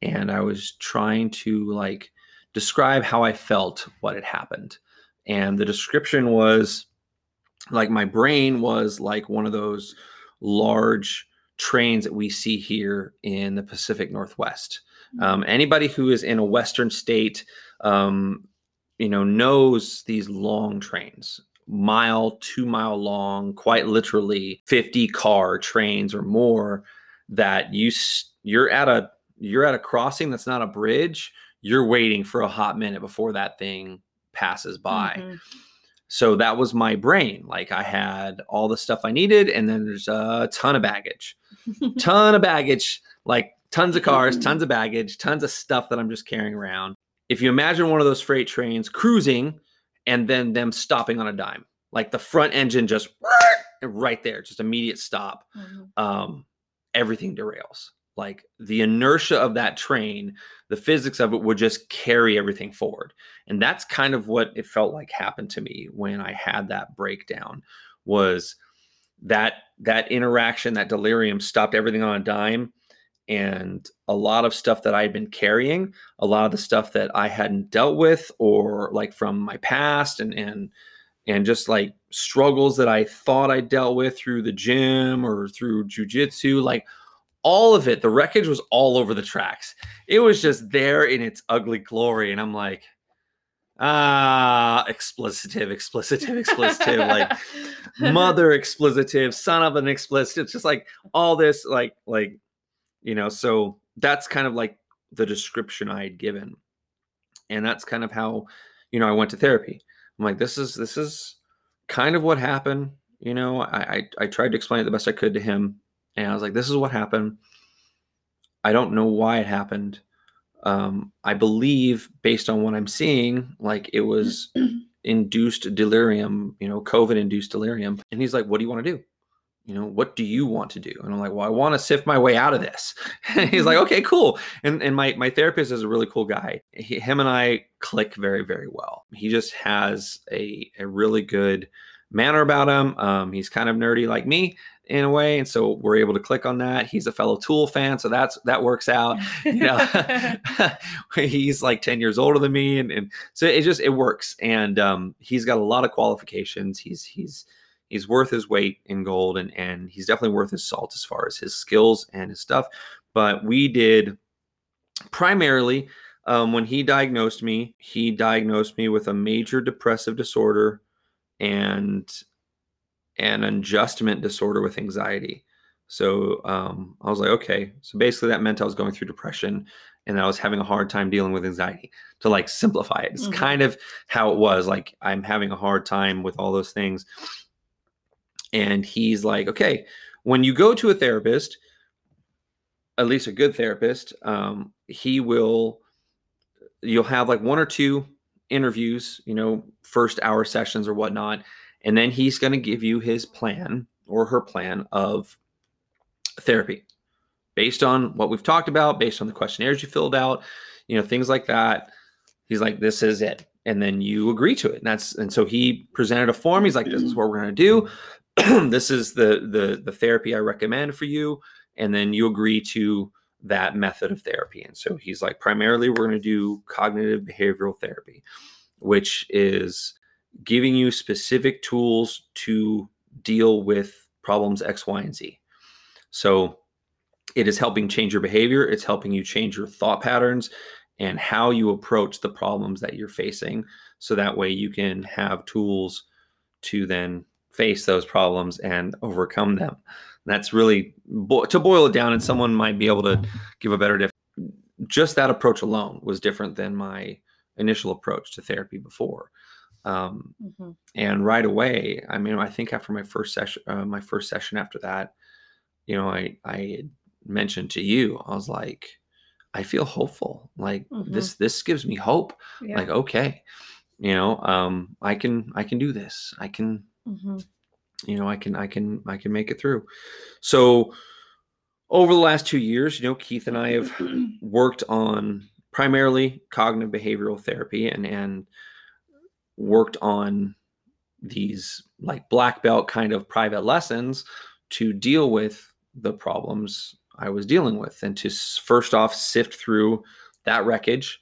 and i was trying to like describe how i felt what had happened. And the description was like my brain was like one of those large trains that we see here in the Pacific Northwest. Um, anybody who is in a Western state, um, you know, knows these long trains, mile, two mile long, quite literally 50 car trains or more that you you're at a you're at a crossing that's not a bridge. You're waiting for a hot minute before that thing passes by Mhm. So that was my brain like i had all the stuff i needed and then there's a ton of baggage ton of baggage like tons of cars tons of baggage tons of stuff that i'm just carrying around if you imagine one of those freight trains cruising and then them stopping on a dime like the front engine just right there just immediate stop Mhm. um, everything derails. Like the inertia of that train, the physics of it would just carry everything forward. And that's kind of what it felt like happened to me when I had that breakdown was that that interaction, that delirium stopped everything on a dime. And a lot of stuff that I had been carrying, a lot of the stuff that I hadn't dealt with or like from my past and and and just like struggles that I thought I dealt with through the gym or through jujitsu, like all of it, the wreckage was all over the tracks. It was just there in its ugly glory. And I'm like, ah, explicitive, explicitive, explicitive, like mother explicitive, son of an explicitive, it's just like all this, like, like, you know, so that's kind of like the description I had given. And that's kind of how, you know, I went to therapy. I'm like, this is this is kind of what happened. You know, I, I I tried to explain it the best I could to him, and I was like, this is what happened. I don't know why it happened. Um, I believe, based on what I'm seeing, like it was induced delirium, you know, COVID induced delirium. And he's like, what do you want to do? you know, what do you want to do? And I'm like, well, I want to sift my way out of this. And he's like, okay, cool. And and my my therapist is a really cool guy. He, him and I click very very well. He just has a a really good manner about him. Um, he's kind of nerdy like me in a way, and so we're able to click on that. He's a fellow Tool fan, so that's that works out. You know, he's like ten years older than me, and, and so it just it works. And um, he's got a lot of qualifications. He's he's he's worth his weight in gold and and he's definitely worth his salt as far as his skills and his stuff but we did primarily um, when he diagnosed me he diagnosed me with a major depressive disorder and an adjustment disorder with anxiety so um, i was like okay so basically that meant i was going through depression and i was having a hard time dealing with anxiety to like simplify it it's mm-hmm. kind of how it was like i'm having a hard time with all those things and he's like, okay, when you go to a therapist, at least a good therapist, um, he will, you'll have like one or two interviews, you know, first hour sessions or whatnot. And then he's going to give you his plan or her plan of therapy based on what we've talked about, based on the questionnaires you filled out, you know, things like that. He's like, this is it. And then you agree to it. And that's, and so he presented a form. He's like, this is what we're going to do. this is the the the therapy I recommend for you, and then you agree to that method of therapy. And so he's like, primarily, we're going to do cognitive behavioral therapy, which is giving you specific tools to deal with problems X, Y, and Z. So it is helping change your behavior, it's helping you change your thought patterns and how you approach the problems that you're facing. So that way you can have tools to then face those problems and overcome them. That's really to boil it down, and someone might be able to give a better. Dif- just that approach alone was different than my initial approach to therapy before. Um, mm-hmm. And right away, I mean, I think after my first session, uh, my first session after that, you know, I I mentioned to you, I was like, I feel hopeful. Like mm-hmm. this this gives me hope. Yeah. Like okay, you know, um, I can I can do this. I can mm-hmm. you know i can i can i can make it through so over the last two years you know keith and i have worked on primarily cognitive behavioral therapy and and worked on these like black belt kind of private lessons to deal with the problems I was dealing with and to first off sift through that wreckage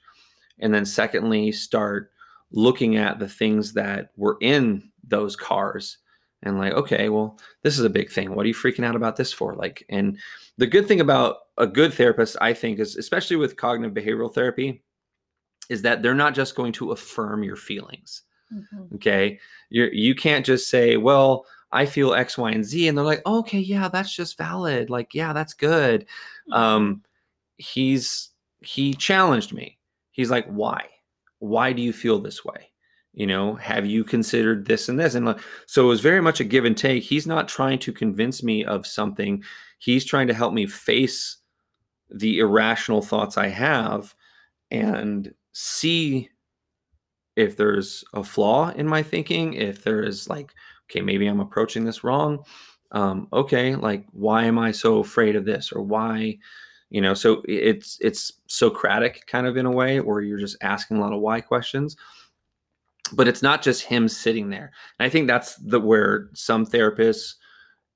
and then secondly start looking at the things that were in those cars and like okay well this is a big thing. What are you freaking out about this for? Like and the good thing about a good therapist i think is especially with cognitive behavioral therapy is that they're not just going to affirm your feelings mm-hmm. okay? You you can't just say well i feel x y and z and they're like oh, okay yeah that's just valid like yeah that's good. Mm-hmm. um he's he challenged me. He's like why? Why do you feel this way? You know have you considered this and this? And so it was very much a give and take. He's not trying to convince me of something. He's trying to help me face the irrational thoughts i have and see if there's a flaw in my thinking if there is like okay maybe i'm approaching this wrong um, okay like why am i so afraid of this or why you know so it's it's socratic kind of in a way where you're just asking a lot of why questions but it's not just him sitting there. And I think that's the where some therapists,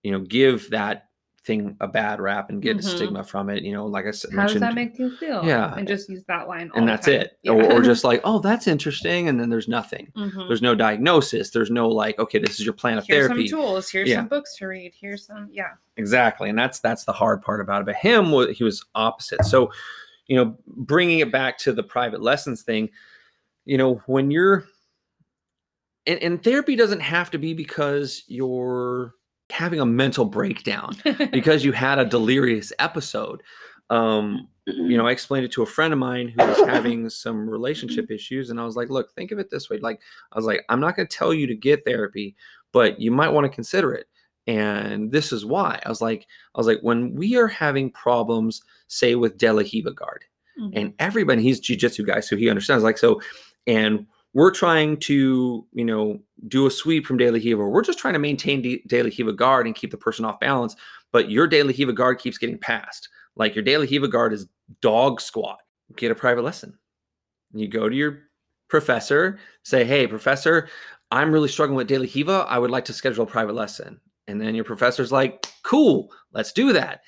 you know, give that thing a bad rap and get mm-hmm. a stigma from it. You know, like I said, how does that make you feel? Yeah, and just use that line, and that's it. Yeah. Or, or, just like, oh, that's interesting, and then there's nothing. Mm-hmm. There's no diagnosis. There's no like, okay, this is your plan of therapy. here's therapy. Some tools. Here's yeah. some books to read. Here's some, yeah. Exactly, and that's that's the hard part about it. But him, he was opposite. So, you know, bringing it back to the private lessons thing, you know, when you're and, and therapy doesn't have to be because you're having a mental breakdown because you had a delirious episode. Um, you know, I explained it to a friend of mine who was having some relationship issues, and I was like, "Look, think of it this way. Like, I was like, I'm not going to tell you to get therapy, but you might want to consider it." And this is why. I was like, I was like, when we are having problems, say with De guard, mm-hmm. and everybody, he's jujitsu guy, so he understands. Like, so, and we're trying to, you know, do a sweep from De La Riva, we're just trying to maintain De La guard and keep the person off balance, but your De La Riva guard keeps getting passed. Like your De La Riva guard is dog squat. Get a private lesson. You go to your professor, say, hey, professor, I'm really struggling with De La Riva. I would like to schedule a private lesson. And then your professor's like, cool, let's do that.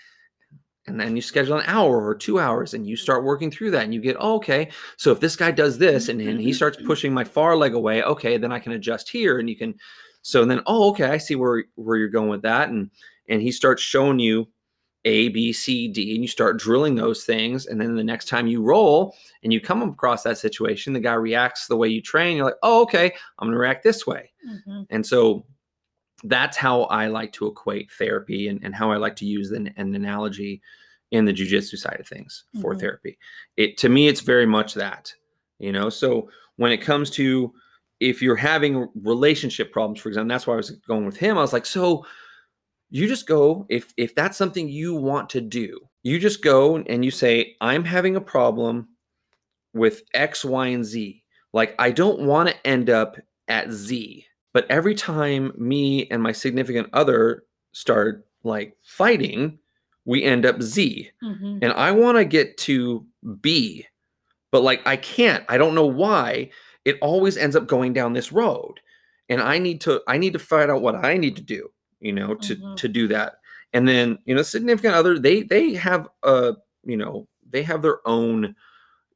And then you schedule an hour or two hours and you start working through that and you get, oh, okay, so if this guy does this and, and he starts pushing my far leg away, okay, then I can adjust here and you can. So then, oh, okay, I see where, where you're going with that. And, and he starts showing you a, B, C, D, and you start drilling those things. And then the next time you roll and you come across that situation, the guy reacts the way you train. You're like, oh, okay, I'm going to react this way. Mm-hmm. And so that's how I like to equate therapy and, and how I like to use an, an analogy in the jujitsu side of things for mm-hmm. therapy. It to me, it's very much that, you know. So when it comes to if you're having relationship problems, for example, that's why I was going with him. I was like, so you just go if if that's something you want to do you just go and you say i'm having a problem with x y and z like i don't want to end up at z but every time me and my significant other start like fighting we end up z mm-hmm. and i want to get to b but like i can't i don't know why it always ends up going down this road and i need to i need to find out what i need to do you know, to mm-hmm. to do that. And then, you know, significant other, they they have a, you know, they have their own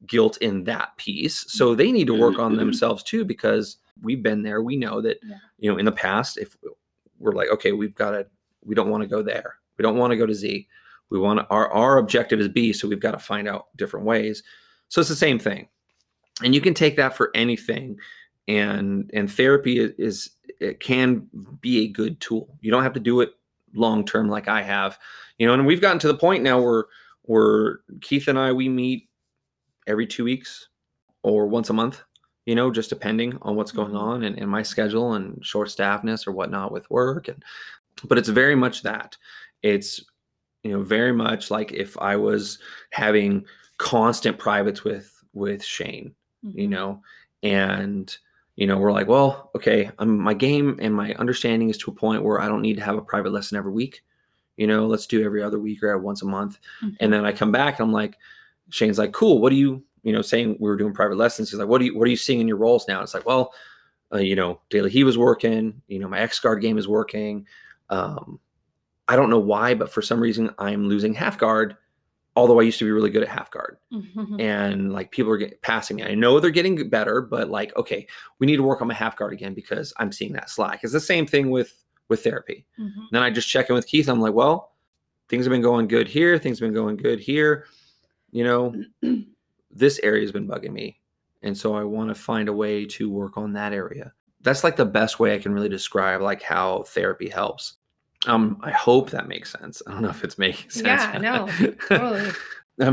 guilt in that piece. So they need to work on mm-hmm. Mm-hmm. themselves too, because we've been there. We know that, yeah. you know, in the past, if we're like, okay, we've got to, we don't want to go there. We don't want to go to Z. We want to, our, our objective is B. So we've got to find out different ways. So it's the same thing. And you can take that for anything. And, and therapy is, it can be a good tool. You don't have to do it long term like I have, you know. And we've gotten to the point now where where Keith and I we meet every two weeks or once a month, you know, just depending on what's going mm-hmm. on and, and my schedule and short staffness or whatnot with work. And but it's very much that. It's you know very much like if I was having constant privates with with Shane, mm-hmm. you know, and you know, we're like, well, okay, I'm, my game and my understanding is to a point where I don't need to have a private lesson every week. You know, let's do every other week or once a month. Mm-hmm. And then I come back and I'm like, Shane's like, cool. What do you, you know, saying we were doing private lessons. He's like, what do you, what are you seeing in your rolls now? It's like, well, uh, you know, De La Riva's working. You know, my X guard game is working. Um, I don't know why, but for some reason I'm losing half guard although I used to be really good at half guard mm-hmm. and like people are getting, passing me. I know they're getting better, but like, okay, we need to work on my half guard again because I'm seeing that slack. It's the same thing with, with therapy. Mm-hmm. Then I just check in with Keith. I'm like, well, things have been going good here. Things have been going good here. You know, this area has been bugging me. And so I want to find a way to work on that area. That's like the best way I can really describe like how therapy helps. Um, I hope that makes sense. I don't know if it's making sense. Yeah, no, totally.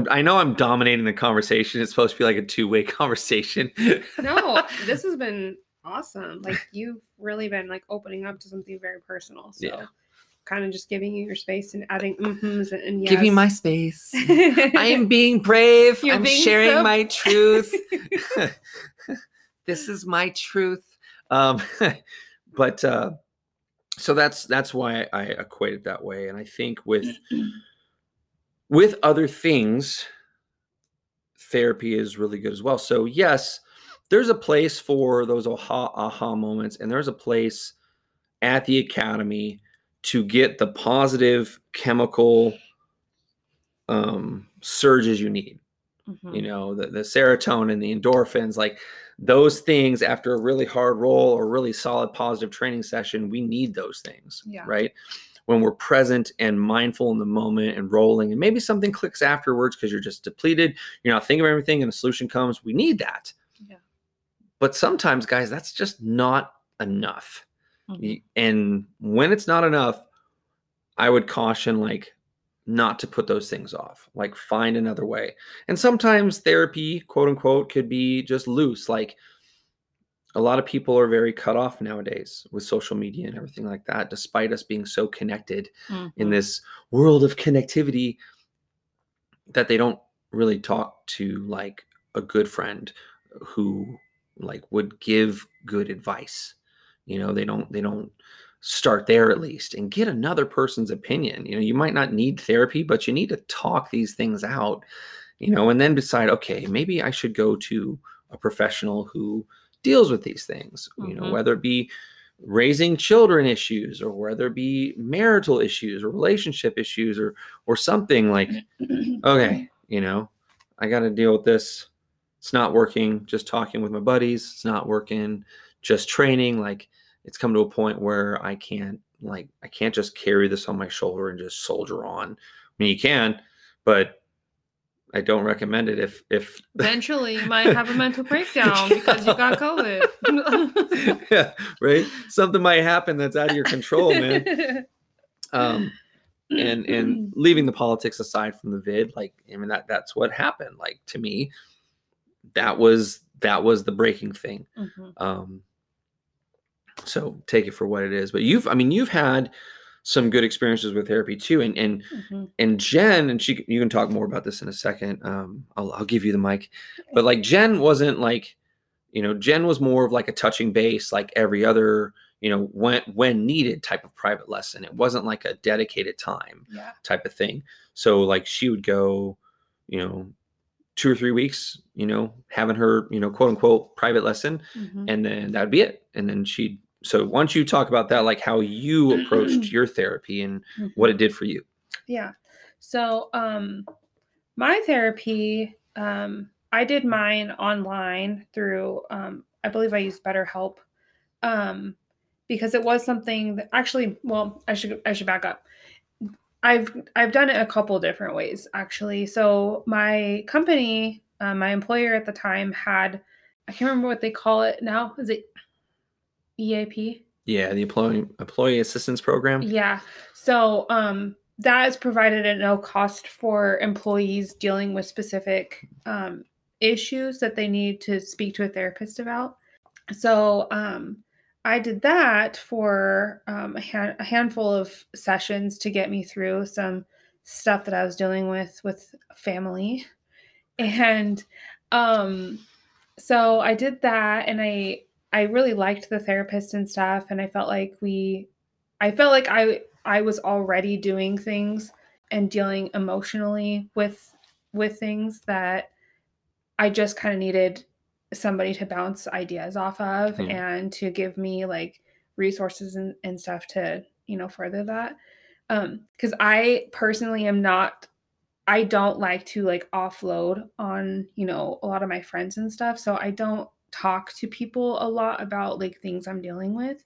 I know I'm dominating the conversation. It's supposed to be like a two way conversation. no, this has been awesome. Like you've really been like opening up to something very personal. So yeah. Kind of just giving you your space and adding mm-hms and, and yes. Giving my space. I am being brave. You're I'm being sharing so... my truth. this is my truth. Um, but uh, so that's that's why I equate it that way. And I think with with other things, therapy is really good as well. So yes, there's a place for those aha aha moments, and there's a place at the academy to get the positive chemical um, surges you need. Mm-hmm. You know, the, the serotonin, the endorphins, like those things after a really hard roll or really solid positive training session, we need those things, yeah. right? When we're present and mindful in the moment and rolling, and maybe something clicks afterwards because you're just depleted, you're not thinking of everything, and a solution comes. We need that. Yeah. But sometimes, guys, that's just not enough. Mm-hmm. And when it's not enough, I would caution like not to put those things off, like find another way. And sometimes therapy, quote unquote, could be just loose. Like a lot of people are very cut off nowadays with social media and everything like that, despite us being so connected mm-hmm. in this world of connectivity that they don't really talk to like a good friend who like would give good advice you know they don't they don't start there at least and get another person's opinion you know you might not need therapy but you need to talk these things out you know and then decide okay maybe i should go to a professional who deals with these things you know mm-hmm. whether it be raising children issues or whether it be marital issues or relationship issues or or something like okay you know i got to deal with this. It's not working. Just talking with my buddies it's not working just training like it's come to a point where i can't like i can't just carry this on my shoulder and just soldier on i mean you can but I don't recommend it if if eventually you might have a mental breakdown because you got COVID. yeah, right. Something might happen that's out of your control, man. Um, and and leaving the politics aside from the vid, like I mean that that's what happened. Like to me, that was that was the breaking thing. Mm-hmm. Um, so take it for what it is. But you've, I mean, you've had some good experiences with therapy too. And and mm-hmm. and Jen, and she you can talk more about this in a second. Um, I'll I'll give you the mic. But like Jen wasn't like, you know, Jen was more of like a touching base, like every other, you know, when when needed type of private lesson. It wasn't like a dedicated time yeah. type of thing. So like she would go, you know, two or three weeks, you know, having her, you know, quote unquote private lesson, mm-hmm. and then that'd be it. And then she'd so why don't you talk about that like how you approached your therapy and mm-hmm. what it did for you? Yeah. So um my therapy um i did mine online through um i believe i used betterhelp um because it was something that actually well i should i should back up. I've i've done it a couple different ways actually. So my company uh, my employer at the time had i can't remember what they call it now. Is it EAP? Yeah, the employee employee assistance program. Yeah. So um that is provided at no cost for employees dealing with specific um, issues that they need to speak to a therapist about. So um, I did that for um, a, a, handful of sessions to get me through some stuff that I was dealing with with family, and um, so I did that, and I I really liked the therapist and stuff and I felt like we I felt like I I was already doing things and dealing emotionally with with things that I just kind of needed somebody to bounce ideas off of mm. and to give me like resources and, and stuff to, you know, further that. Um, because I personally am not I don't like to like offload on, you know, a lot of my friends and stuff. So I don't talk to people a lot about like things I'm dealing with.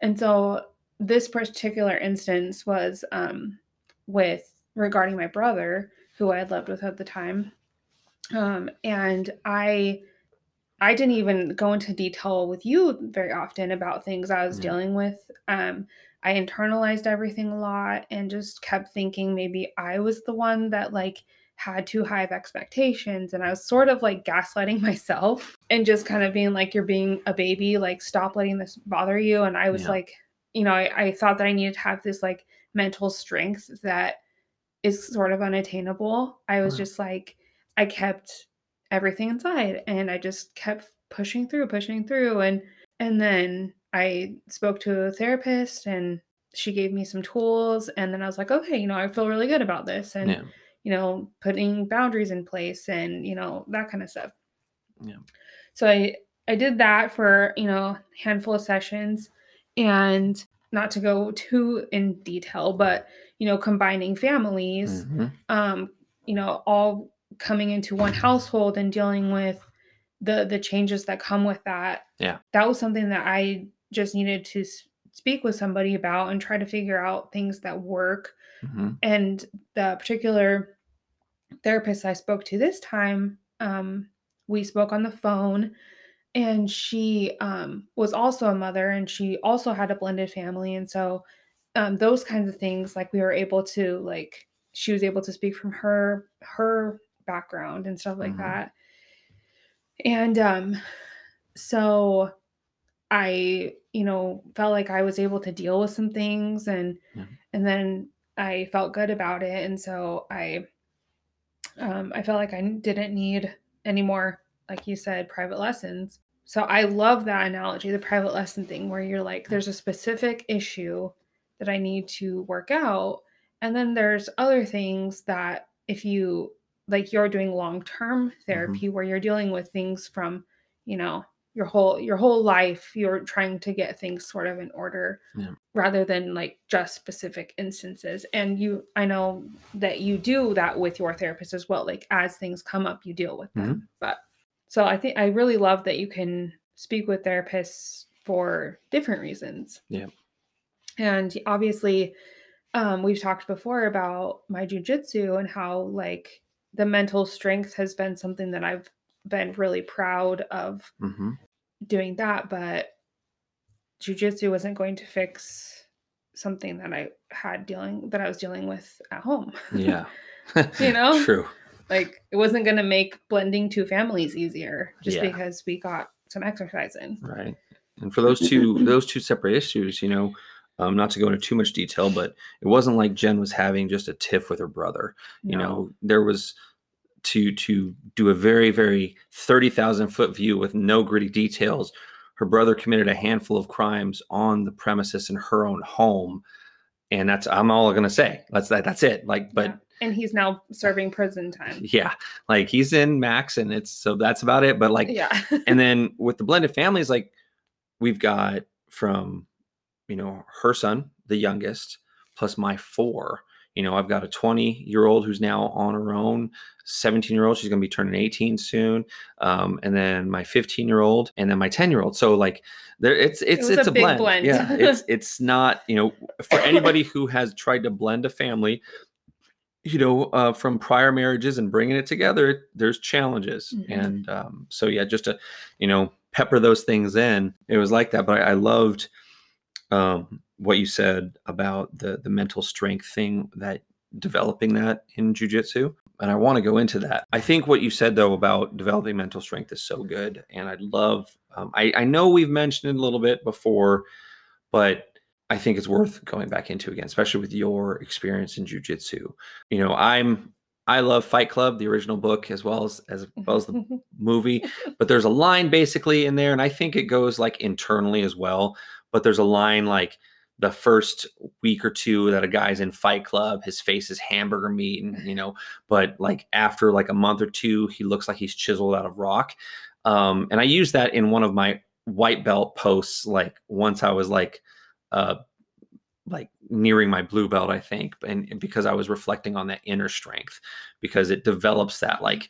And so this particular instance was um, with regarding my brother, who I had lived with at the time. Um, and I I didn't even go into detail with you very often about things I was mm-hmm. dealing with. Um, I internalized everything a lot and just kept thinking maybe I was the one that like had too high of expectations and I was sort of like gaslighting myself and just kind of being like, you're being a baby, like stop letting this bother you. And I was yeah. like, you know, I, I thought that I needed to have this like mental strength that is sort of unattainable. I was just like, I kept everything inside and I just kept pushing through, pushing through. And and then I spoke to a therapist and she gave me some tools and then I was like, okay, you know, I feel really good about this. And yeah you know, putting boundaries in place and, you know, that kind of stuff. Yeah. So I I did that for, you know, handful of sessions and not to go too in detail, but you know, combining families, mm-hmm. um, you know, all coming into one household and dealing with the the changes that come with that. Yeah. That was something that I just needed to speak with somebody about and try to figure out things that work Mm-hmm. And the particular therapist I spoke to this time, um, we spoke on the phone, and she um, was also a mother, and she also had a blended family, and so um, those kinds of things, like we were able to like she was able to speak from her her background and stuff like mm-hmm. that, and um, so I you know felt like I was able to deal with some things and yeah. and then I felt good about it, and so I um, I felt like I didn't need any more, like you said, private lessons. So I love that analogy, the private lesson thing, where you're like, there's a specific issue that I need to work out. And then there's other things that if you like you're doing long-term therapy where you're dealing with things from, you know, your whole your whole life, you're trying to get things sort of in order Yeah. rather than like just specific instances. And you I know that you do that with your therapist as well. Like as things come up, you deal with them. But so I think I really love that you can speak with therapists for different reasons. Yeah. And obviously, um, we've talked before about my jujitsu and how like the mental strength has been something that I've been really proud of hmm doing that, but jujitsu wasn't going to fix something that I had dealing that I was dealing with at home. Yeah. You know? True. like it wasn't going to make blending two families easier just Yeah. because we got some exercise in. Right. And for those two those two separate issues, you know, um, not to go into too much detail, but it wasn't like Jen was having just a tiff with her brother. You No. know, there was to to do a very very thirty thousand foot view with no gritty details. Her brother committed a handful of crimes on the premises in her own home, and that's I'm all gonna say. That's that. That's it. Like, but Yeah. and he's now serving prison time. yeah, like he's in max, and it's so that's about it. But like, yeah. and then with the blended families like we've got from you know her son the youngest plus my four you know i've got a 20 year old who's now on her own 17 year old she's going to be turning 18 soon um, and then my 15 year old and then my 10 year old so like there it's it's was it's a a, big blend. blend. yeah it's it's not you know for anybody who has tried to blend a family you know uh, from prior marriages and bringing it together there's challenges Mhm. and um, so yeah just to you know pepper those things in it was like that but i, I loved um, what you said about the the mental strength thing that developing that in jujitsu and i want to go into that i think what you said though about developing mental strength is so good and i love um, I, I know we've mentioned it a little bit before but I think it's worth going back into again, especially with your experience in jujitsu. You know, I'm I love Fight Club, the original book, as well as as well as the movie. But there's a line basically in there, and I think it goes like internally as well. But there's a line like the first week or two that a guy's in Fight Club, his face is hamburger meat, and you know, but like after like a month or two, he looks like he's chiseled out of rock. Um, and I used that in one of my white belt posts, like once I was like uh like nearing my blue belt i think and, and because i was reflecting on that inner strength because it develops that like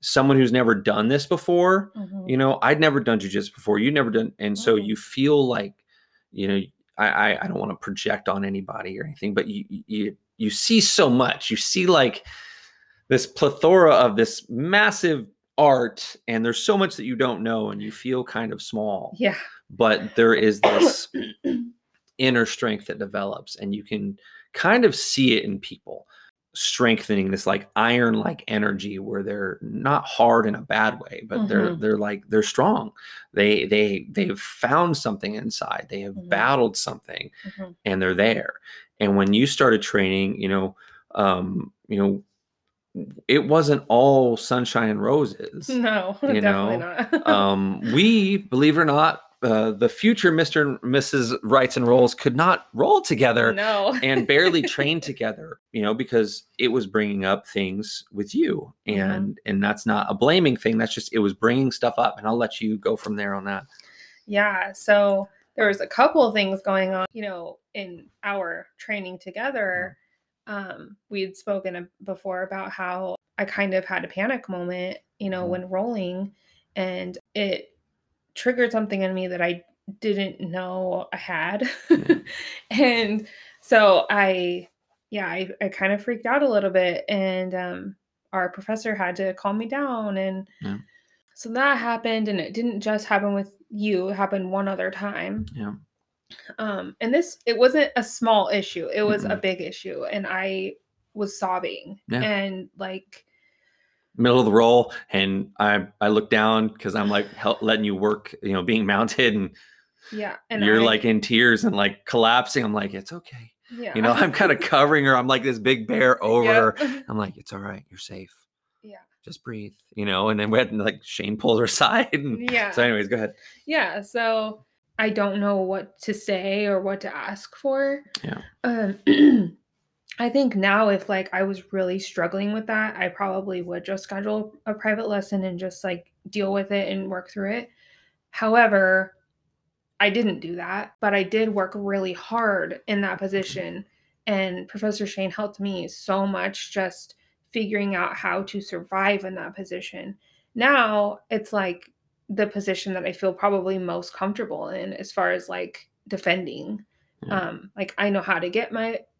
someone who's never done this before Mhm. you know i'd never done jujitsu before you never done and so Mhm. you feel like you know i i, I don't want to project on anybody or anything but you you you see so much. You see like this plethora of this massive art and there's so much that you don't know and you feel kind of small. Yeah. but there is this inner strength that develops and you can kind of see it in people strengthening this like iron like energy where they're not hard in a bad way but they're Mhm. they're like they're strong they they they've found something inside they have Mhm. battled something Mhm. and they're there and when you started training you know um you know it wasn't all sunshine and roses No, You definitely know, not. um, we, believe it or not, uh, the future Mr. and Mrs. Rights and Rolls could not roll together no. and barely train together, you know, because it was bringing up things with you. Mhm. And and that's not a blaming thing. That's just it was bringing stuff up. And I'll let you go from there on that. Yeah. So there was a couple of things going on, you know, in our training together. Um, we had spoken before about how I kind of had a panic moment, you know, Mhm. when rolling, and it triggered something in me that I didn't know I had. Yeah. and so I, yeah, I, I kind of freaked out a little bit, and um, our professor had to calm me down and Yeah. so that happened and it didn't just happen with you it happened one other time Yeah. um and this it wasn't a small issue it was a Mm-mm. big issue and i was sobbing Yeah. and like Middle of the roll, and I I look down because I'm like help, letting you work, you know, being mounted, and, yeah and you're I- like in tears and like collapsing. I'm like, it's okay. yeah You know, I'm kind of covering her. I'm like this big bear over her. I'm like, it's all right. You're safe. Yeah. just breathe, you know. And then we had like Shane pulls her aside. And Yeah. So, anyways, go ahead. Yeah, so I don't know what to say or what to ask for. Yeah. Um I think now if like I was really struggling with that, I probably would just schedule a private lesson and just like deal with it and work through it. However, I didn't do that, but I did work really hard in that position and Professor Shane helped me so much just figuring out how to survive in that position. Now, it's like the position that I feel probably most comfortable in as far as like defending. Yeah. Um, like I know how to get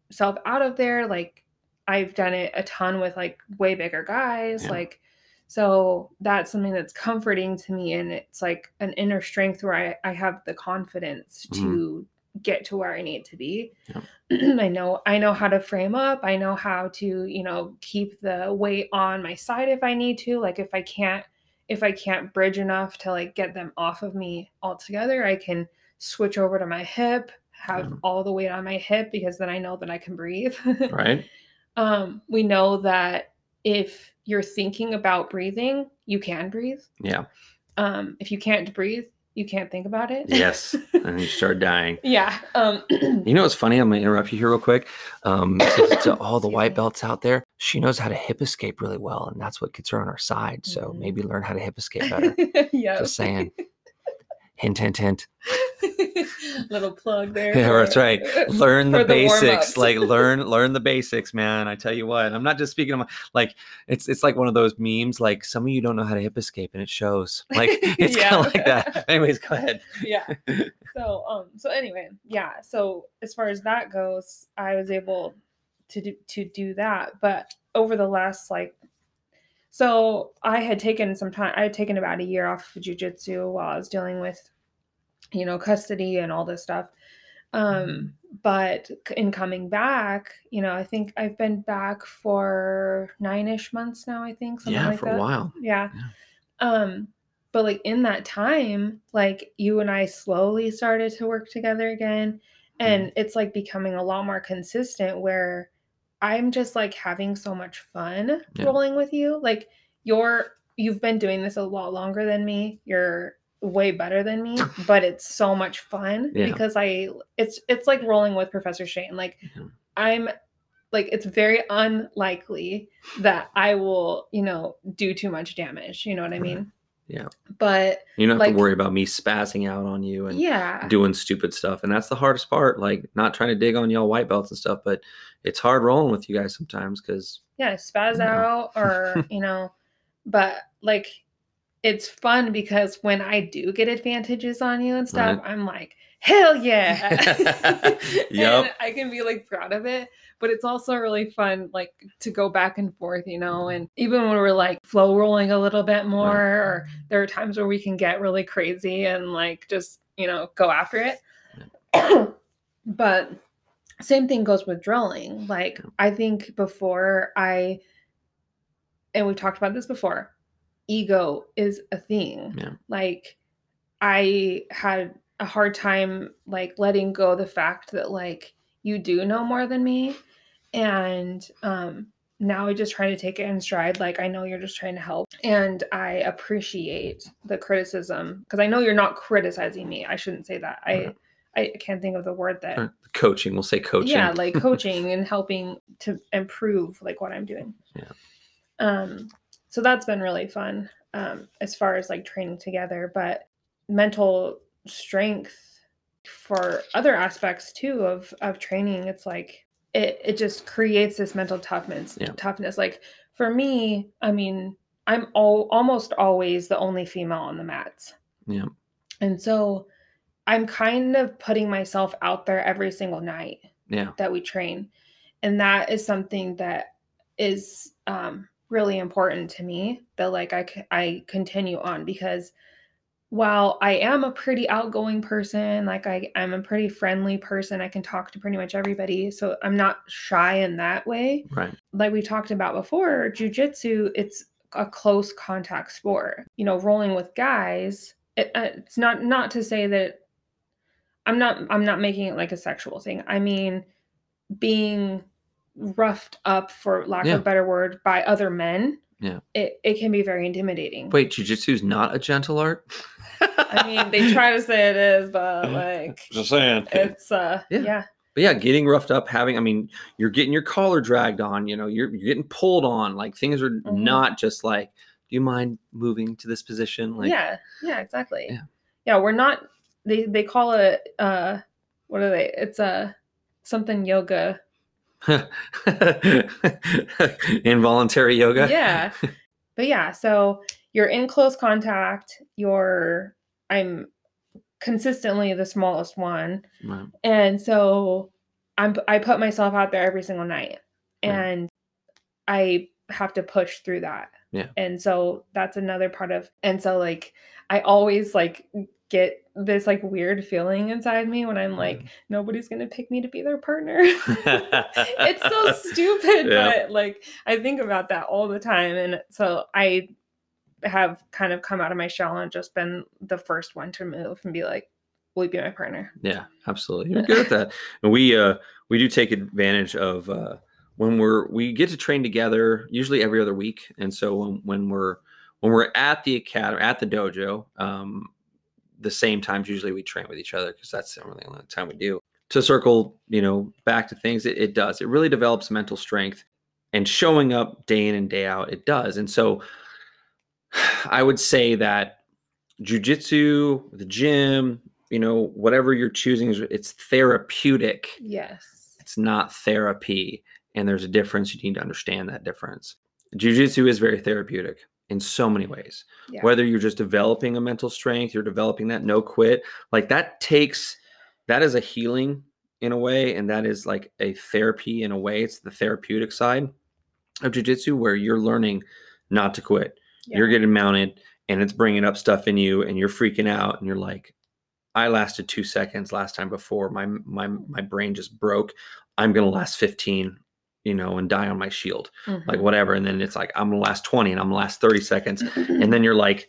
myself out of there. Like I've done it a ton with like way bigger guys. Yeah. Like so that's something that's comforting to me and it's like an inner strength where I, I have the confidence mm-hmm. to get to where I need to be. I know I know how to frame up. I know how to, you know, keep the weight on my side if I need to. Like if I can't if I can't bridge enough to like get them off of me altogether, I can switch over to my hip, have all the weight on my hip because then I know that I can breathe. Right. um, we know that if you're thinking about breathing, you can breathe. Yeah. Um, if you can't breathe, you can't think about it. Yes. and you start dying. yeah. Um, You know what's funny? I'm gonna interrupt you here real quick. Um, to, to all the white belts out there, she knows how to hip escape really well, and that's what gets her on our side. So Mhm. maybe learn how to hip escape better. yeah. Just saying. Hint, hint, hint. Little plug there. Yeah, that's right. Learn the the basics. like learn, learn the basics, man. I tell you what. I'm not just speaking of my, like it's it's like one of those memes. Like some of you don't know how to hip escape, and it shows. Like it's kind of like that. Anyways, go ahead. yeah. So um so anyway, yeah. So as far as that goes, I was able to do to do that. But over the last like so I had taken some time I had taken about a year off of jujitsu while I was dealing with, you know, custody and all this stuff. Um, but in coming back, you know, I think I've been back for nine-ish months now, I think. Something yeah, like for that a while. yeah. Yeah. Um, but like in that time, like you and I slowly started to work together again. And it's like becoming a lot more consistent where I'm just like having so much fun Yeah. rolling with you. Like you're you've been doing this a lot longer than me. You're way better than me, but it's so much fun Yeah. because I it's it's like rolling with Professor Shane. Like. I'm like it's very unlikely that I will, you know, do too much damage. You know what I mean? Yeah. But You don't have Like- to worry about me spazzing out on you and yeah. doing stupid stuff. And that's the hardest part. Like not trying to dig on y'all white belts and stuff, but it's hard rolling with you guys sometimes because yeah, spaz Yeah. out or, you know, but like it's fun because when I do get advantages on you and stuff, Right. I'm like, hell yeah. Yup. And I can be like proud of it. But it's also really fun, like to go back and forth, you know. And even when we're like flow rolling a little bit more, or there are times where we can get really crazy and like just, you know, go after it. but same thing goes with drilling. Like, I think before I, and we've talked about this before, ego is a thing. Yeah. Like, I had a hard time like letting go the fact that like you do know more than me. And um now I just try to take it in stride like I know you're just trying to help. And I appreciate the criticism because I know you're not criticizing me. I shouldn't say that. I I can't think of the word that Or coaching, we'll say coaching. yeah like coaching and helping to improve like what i'm doing. Yeah. um so that's been really fun um as far as like training together. But mental strength for other aspects too of of training it's like it it just creates this mental toughness Yeah. toughness like for me i mean i'm all, almost always the only female on the mats Yeah. and so i'm kind of putting myself out there every single night Yeah. that we train and that is something that is um, really important to me that like i i continue on because while i am a pretty outgoing person like I, i'm a pretty friendly person i can talk to pretty much everybody so i'm not shy in that way Right. like we talked about before jujitsu it's a close contact sport you know rolling with guys it, uh, it's not not to say that i'm not i'm not making it like a sexual thing i mean being roughed up for lack Yeah. of a better word by other men Yeah. it, it can be very intimidating. Wait, jujitsu is not a gentle art? I mean, they try to say it is, but like Just saying. it's uh Yeah. yeah. But yeah, getting roughed up, having, I mean, you're getting your collar dragged on, you know, you're, you're getting pulled on. Like things are Mhm. not just like, do you mind moving to this position? Like, yeah, yeah, exactly. Yeah. Yeah. we're not they they call it uh what are they? It's a something yoga. involuntary yoga. Yeah. But yeah, so you're in close contact, you're I'm consistently the smallest one. And so I'm I put myself out there every single night and I have to push through that. Yeah. And so that's another part of and so like I always like get this like weird feeling inside me when I'm like nobody's to pick me to be their partner. it's so stupid, Yeah. but like I think about that all the time and so I have kind of come out of my shell and just been the first one to move and be like will you be my partner? Yeah, absolutely. You're good at that. And we uh we do take advantage of uh when we're we get to train together usually every other week. And so when when we're when we're at the academy at the dojo, um the same times usually we train with each other because that's the only time we do. To circle, you know, back to things, it, it does. It really develops mental strength and showing up day in and day out, it does. And so I would say that jujitsu, the gym, you know, whatever you're choosing is it's therapeutic. Yes. It's not therapy. And there's a difference. You need to understand that difference. Jiu-jitsu is very therapeutic in so many ways. Yeah. Whether you're just developing a mental strength, you're developing that no quit, like that takes that is a healing in a way, and that is like a therapy in a way. It's the therapeutic side of jiu-jitsu where you're learning not to quit. You're getting mounted and it's bringing up stuff in you and you're freaking out and you're like I lasted 2 seconds last time before my my my brain just broke. I'm going to last 15, you know, and die on my shield. Like Mhm. whatever and then it's like I'm to last 20 and I'm to last 30 seconds and then you're like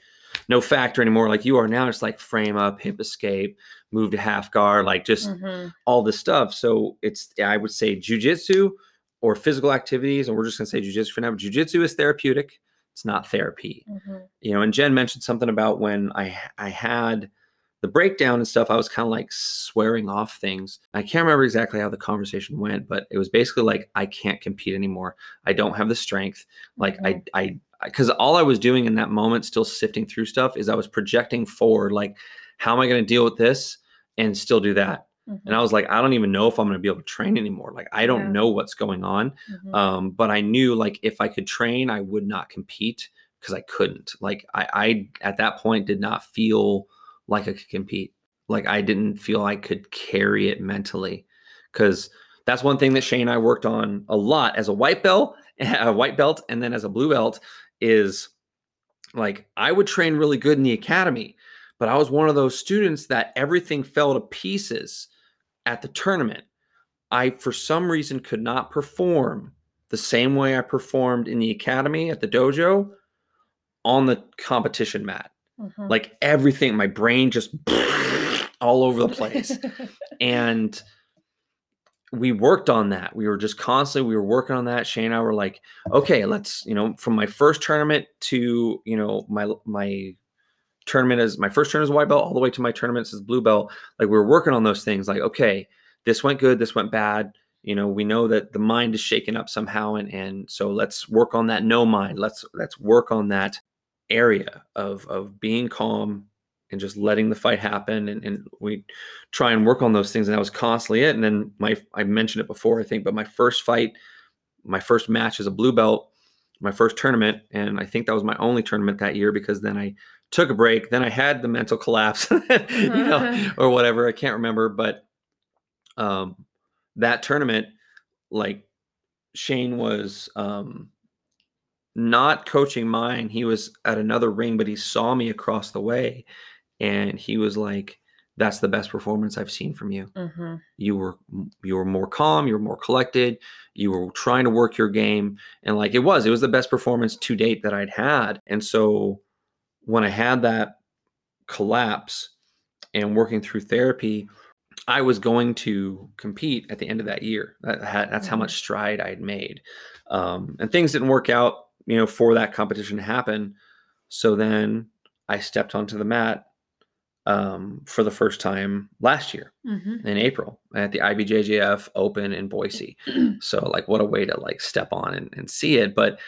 no factor anymore like you are now it's like frame up hip escape move to half guard like just Mhm. all this stuff so it's i would say jujitsu or physical activities and we're just going to say jujitsu for now but jujitsu is therapeutic it's not therapy Mhm. you know and jen mentioned something about when i i had the breakdown and stuff i was kind of like swearing off things i can't remember exactly how the conversation went but it was basically like i can't compete anymore i don't have the strength like Mhm. i i because all i was doing in that moment still sifting through stuff is i was projecting forward like how am i going to deal with this and still do that Mhm. and i was like i don't even know if i'm going to be able to train anymore like i don't Yeah. know what's going on Mhm. um, but I knew like if I could train, I would not compete because I couldn't. Like I, I at that point did not feel like I could compete. Like I didn't feel I could carry it mentally because that's one thing that Shane and I worked on a lot as a white belt, a white belt, and then as a blue belt is like I would train really good in the academy, but I was one of those students that everything fell to pieces at the tournament. I, for some reason, could not perform the same way I performed in the academy at the dojo on the competition mat. Mhm. Like everything, my brain just all over the place. and we worked on that. We were just constantly, we were working on that. Shane and I were like, okay, let's, you know, from my first tournament to, you know, my, my, tournament as my first tournament as white belt all the way to my tournaments as blue belt like we were working on those things like okay this went good this went bad you know we know that the mind is shaken up somehow and and so let's work on that no mind let's let's work on that area of of being calm and just letting the fight happen and, and we try and work on those things and that was constantly it and then my i mentioned it before i think but my first fight my first match as a blue belt my first tournament and i think that was my only tournament that year because then i took a break then i had the mental collapse you know or whatever i can't remember but um that tournament like shane was um not coaching mine. He was at another ring but he saw me across the way and he was like that's the best performance i've seen from you. Mhm. you were you were more calm you were more collected you were trying to work your game. And like it was it was the best performance to date that i'd had. And so when i had that collapse and working through therapy i was going to compete at the end of that year. That that's how Mhm. much stride i'd made. Um, and things didn't work out you know, for that competition to happen. So then I stepped onto the mat um, for the first time last year Mhm. in April at the IBJJF Open in Boise. so like, what a way to like step on and, and see it. But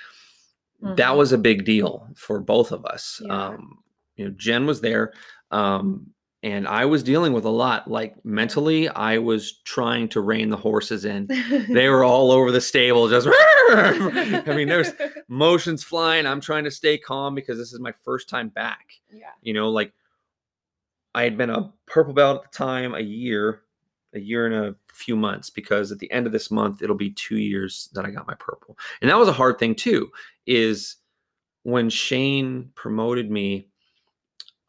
that Mhm. was a big deal for both of us. Yeah. Um, you know, Jen was there, um, and I was dealing with a lot. Like mentally, I was trying to rein the horses in. They were all over the stable, just. I mean, there's motions flying. I'm trying to stay calm because this is my first time back. yeah. You know, like I had been a purple belt at the time, a year, a year and a few months, because at the end of this month, it'll be two years that I got my purple. And that was a hard thing too, is when Shane promoted me,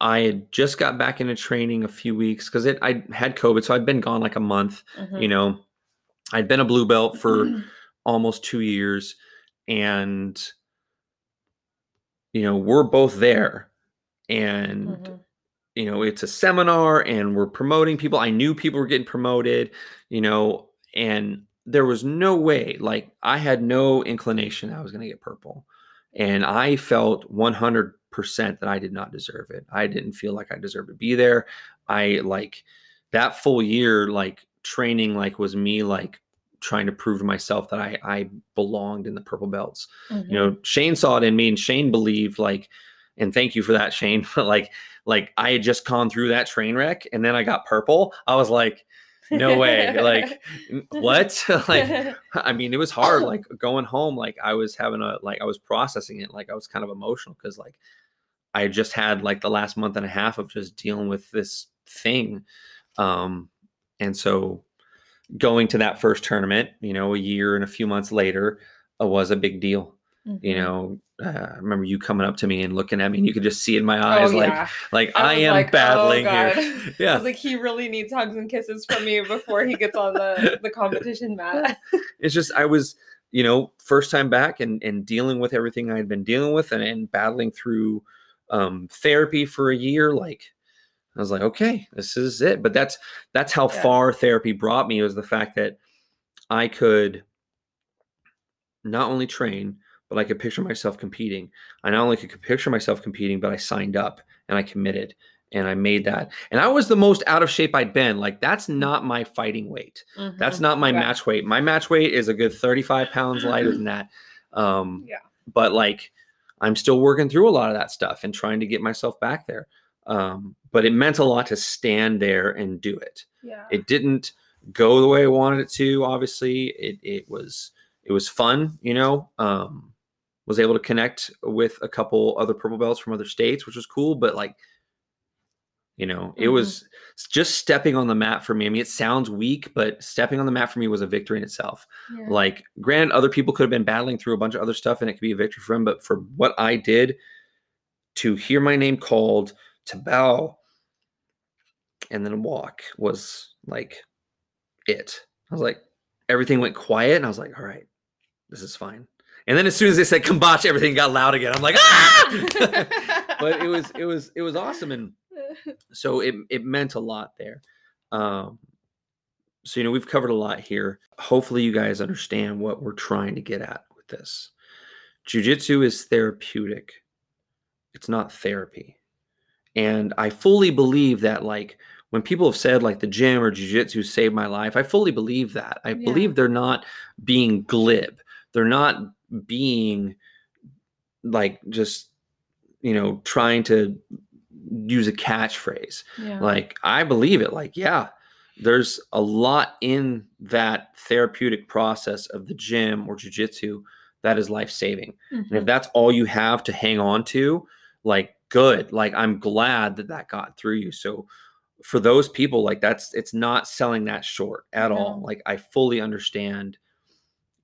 I had just got back into training a few weeks because it I had COVID, so I'd been gone like a month. Mhm. You know, I'd been a blue belt for almost two years, and you know, we're both there. And Mhm. you know it's a seminar and we're promoting people i knew people were getting promoted you know and there was no way like i had no inclination i was going to get purple and i felt 100% that i did not deserve it. I didn't feel like i deserved to be there. I like that full year like training like was me like trying to prove to myself that i i belonged in the purple belts. Mhm. you know shane saw it in me and shane believed like and thank you for that shane but like like i had just gone through that train wreck and then i got purple. I was like no way. Like what? Like i mean it was hard like going home like i was having a like i was processing it like i was kind of emotional because like i just had like the last month and a half of just dealing with this thing um and so going to that first tournament you know a year and a few months later uh, was a big deal you Mhm. know uh, i remember you coming up to me and looking at me and you could just see in my eyes oh, like yeah. like i, was am like, oh, battling God. here I yeah like, he really needs hugs and kisses from me before he gets on the, the competition mat. it's just i was you know first time back and and dealing with everything i had been dealing with and, and battling through um therapy for a year like i was like okay this is it but that's that's how Yeah. far therapy brought me was the fact that i could not only train but i could picture myself competing i not only could picture myself competing but i signed up and i committed and i made that and i was the most out of shape i'd been like that's not my fighting weight that's Mhm. not my Yeah. match weight. My match weight is a good 35 pounds lighter than that. Um, Yeah. But like, I'm still working through a lot of that stuff and trying to get myself back there. Um, but it meant a lot to stand there and do it. Yeah. It didn't go the way I wanted it to. Obviously, it it was it was fun. You know, um, was able to connect with a couple other purple belts from other states, which was cool. But like, you know, it Mhm. was just stepping on the mat for me. I mean, it sounds weak, but stepping on the mat for me was a victory in itself. yeah. Like, granted, other people could have been battling through a bunch of other stuff and it could be a victory for them. But for what I did to hear my name called, to bow, and then walk was like it. I was like, everything went quiet. And I was like, all right, this is fine. And then as soon as they said Kamboch, everything got loud again. I'm like, ah! but it was, it was, it was awesome. And so it it meant a lot there. Um, so you know we've covered a lot here. Hopefully you guys understand what we're trying to get at with this. Jiu-jitsu is therapeutic. It's not therapy. And I fully believe that like when people have said like the gym or jiu-jitsu saved my life, I fully believe that. I Yeah. believe they're not being glib. They're not being like just you know trying to use a catchphrase. Yeah. like i believe it. Like yeah there's a lot in that therapeutic process of the gym or jujitsu that is life saving and if Mhm. that's all you have to hang on to like good. Like i'm glad that that got through you. So for those people like that's it's not selling that short at all. Like i fully understand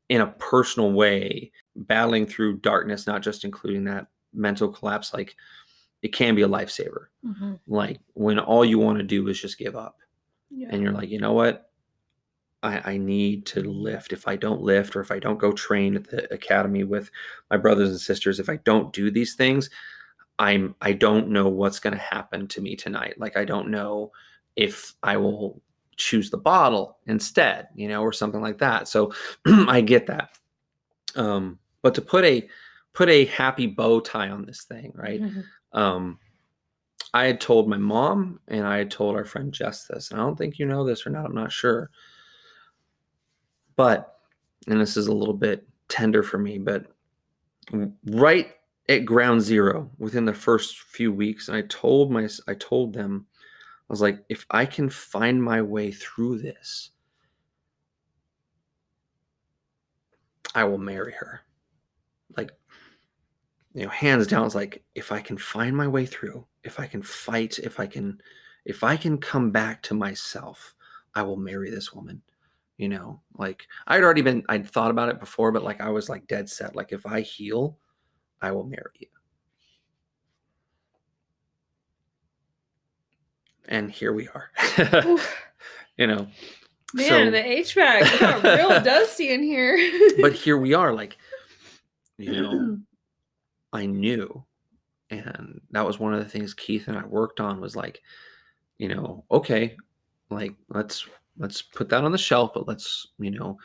in a personal way battling through darkness not just including that mental collapse like it can be a lifesaver Mhm. like when all you want to do is just give up Yeah. and you're like you know what I, I need to lift if i don't lift or if i don't go train at the academy with my brothers and sisters if i don't do these things i'm i don't know what's going to happen to me tonight like i don't know if i will choose the bottle instead you know or something like that so i get that um but to put a put a happy bow tie on this thing, right? Mm-hmm. Um, I had told my mom and I had told our friend Jess this, and I don't think you know this or not. I'm not sure. But, and this is a little bit tender for me, but right at ground zero within the first few weeks, and I told my, I told them, I was like, if I can find my way through this, I will marry her. You know, hands down, it's like if I can find my way through, if I can fight, if I can, if I can come back to myself, I will marry this woman. You know, like I'd already been, I'd thought about it before, but like I was like dead set. Like if I heal, I will marry you. And here we are. you know, Man, So- the HVAC got real dusty in here. but here we are. Like, you know, I knew. And that was one of the things Keith and I worked on was like, you know, okay, like let's let's put that on the shelf, but let's, you know,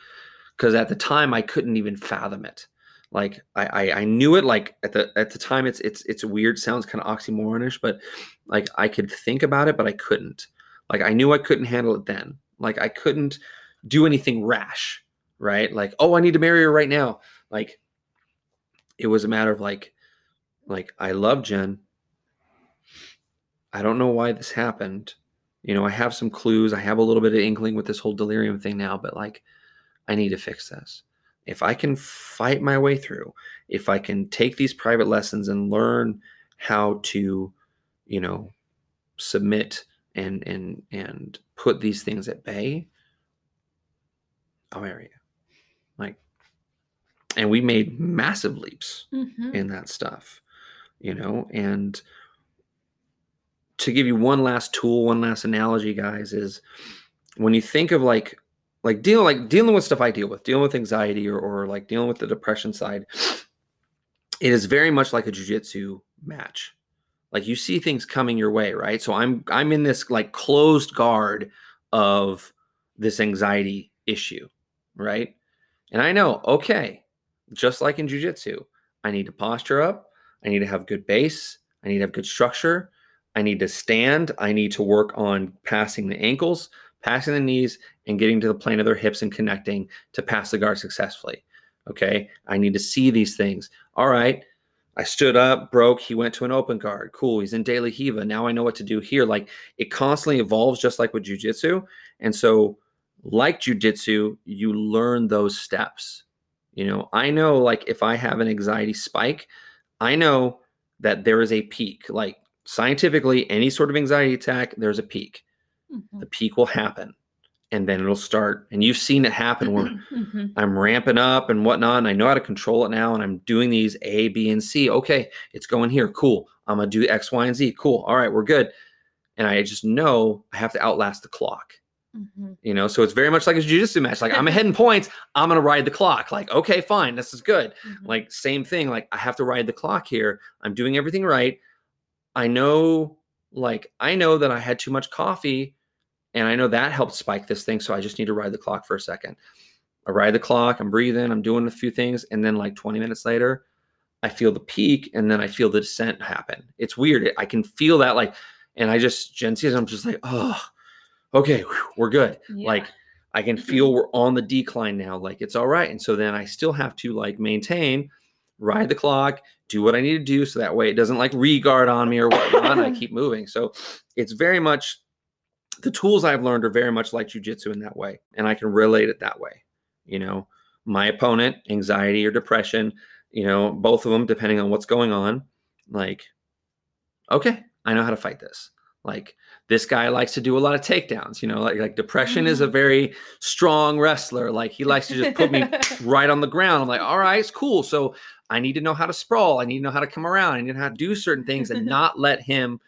because at the time I couldn't even fathom it. Like I, I I knew it like at the at the time it's it's it's weird, sounds kind of oxymoronish, but like I could think about it, but I couldn't. Like I knew I couldn't handle it then. Like I couldn't do anything rash, right? Like, oh, I need to marry her right now. Like it was a matter of like like I love Jen. I don't know why this happened. You know, I have some clues. I have a little bit of inkling with this whole delirium thing now, but like I need to fix this. If I can fight my way through, if I can take these private lessons and learn how to, you know, submit and and and put these things at bay, I'll marry you. Like, and we made massive leaps Mhm. in that stuff, you know. And to give you one last tool, one last analogy, guys, is when you think of like like deal like dealing with stuff I deal with, dealing with anxiety or, or like dealing with the depression side, it is very much like a jujitsu match. Like you see things coming your way, right? So I'm I'm in this like closed guard of this anxiety issue, right? And I know, okay, just like in jujitsu, I need to posture up. I need to have good base. I need to have good structure. I need to stand. I need to work on passing the ankles, passing the knees, and getting to the plane of their hips and connecting to pass the guard successfully. Okay. I need to see these things. All right. I stood up, broke. He went to an open guard. Cool. He's in De La Riva. Now I know what to do here. Like it constantly evolves, just like with jujitsu. And so, like jujitsu, you learn those steps. You know, I know like if I have an anxiety spike, I know that there is a peak. Like scientifically, any sort of anxiety attack, there's a peak. Mhm. The peak will happen and then it'll start. And you've seen it happen where Mhm. I'm ramping up and whatnot, and I know how to control it now, and I'm doing these A, B, and C. Okay, it's going here. Cool. I'm gonna do X, Y, and Z. Cool. All right, we're good. And I just know I have to outlast the clock. Mhm. You know, so it's very much like a jiu-jitsu match. Like I'm ahead in points, I'm gonna ride the clock. Like, okay, fine, this is good. Mhm. Like, same thing. Like, I have to ride the clock here. I'm doing everything right. I know, like, I know that I had too much coffee, and I know that helped spike this thing. So I just need to ride the clock for a second. I ride the clock, I'm breathing, I'm doing a few things, and then like 20 minutes later, I feel the peak, and then I feel the descent happen. It's weird. I can feel that, like, and I just Jen sees, I'm just like, oh, okay, whew, we're good. Yeah. Like, I can feel we're on the decline now. Like it's all right. And so then I still have to like maintain, ride the clock, do what I need to do so that way it doesn't like regard on me or whatnot. I keep moving. So it's very much the tools I've learned are very much like jujitsu in that way. And I can relate it that way. You know, my opponent, anxiety or depression, you know, both of them, depending on what's going on, like, okay, I know how to fight this. Like this guy likes to do a lot of takedowns, you know, like like depression is a mm. very strong wrestler. Like he likes to just put me right on the ground. I'm like, all right, it's cool. So I need to know how to sprawl. I need to know how to come around. I need to know how to do certain things and not let him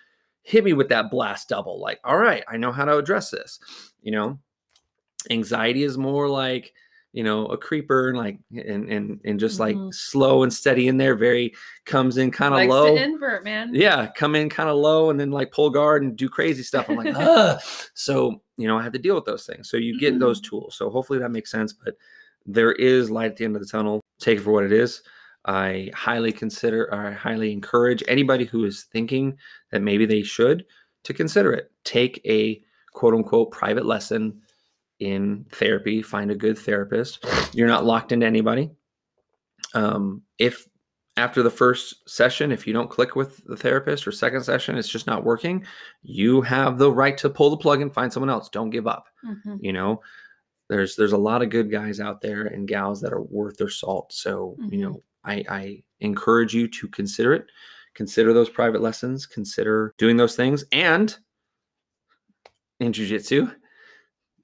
hit me with that blast double. Like, all right, I know how to address this. You know, anxiety is more like, you know, a creeper and like and and and just like Mhm. slow and steady in there, very comes in kind of low. invert, man. Yeah, come in kind of low and then like pull guard and do crazy stuff. I'm like, Ugh. so you know, I have to deal with those things. So you get those tools. So hopefully that makes sense. But there is light at the end of the tunnel. Take it for what it is. I highly consider or I highly encourage anybody who is thinking that maybe they should to consider it. Take a quote unquote private lesson in therapy, find a good therapist. You're not locked into anybody. Um, if after the first session, if you don't click with the therapist or second session, it's just not working, you have the right to pull the plug and find someone else. Don't give up. Mm-hmm. You know, there's there's a lot of good guys out there and gals that are worth their salt. So, mm-hmm. you know, I, I encourage you to consider it. Consider those private lessons, consider doing those things. And in jujitsu,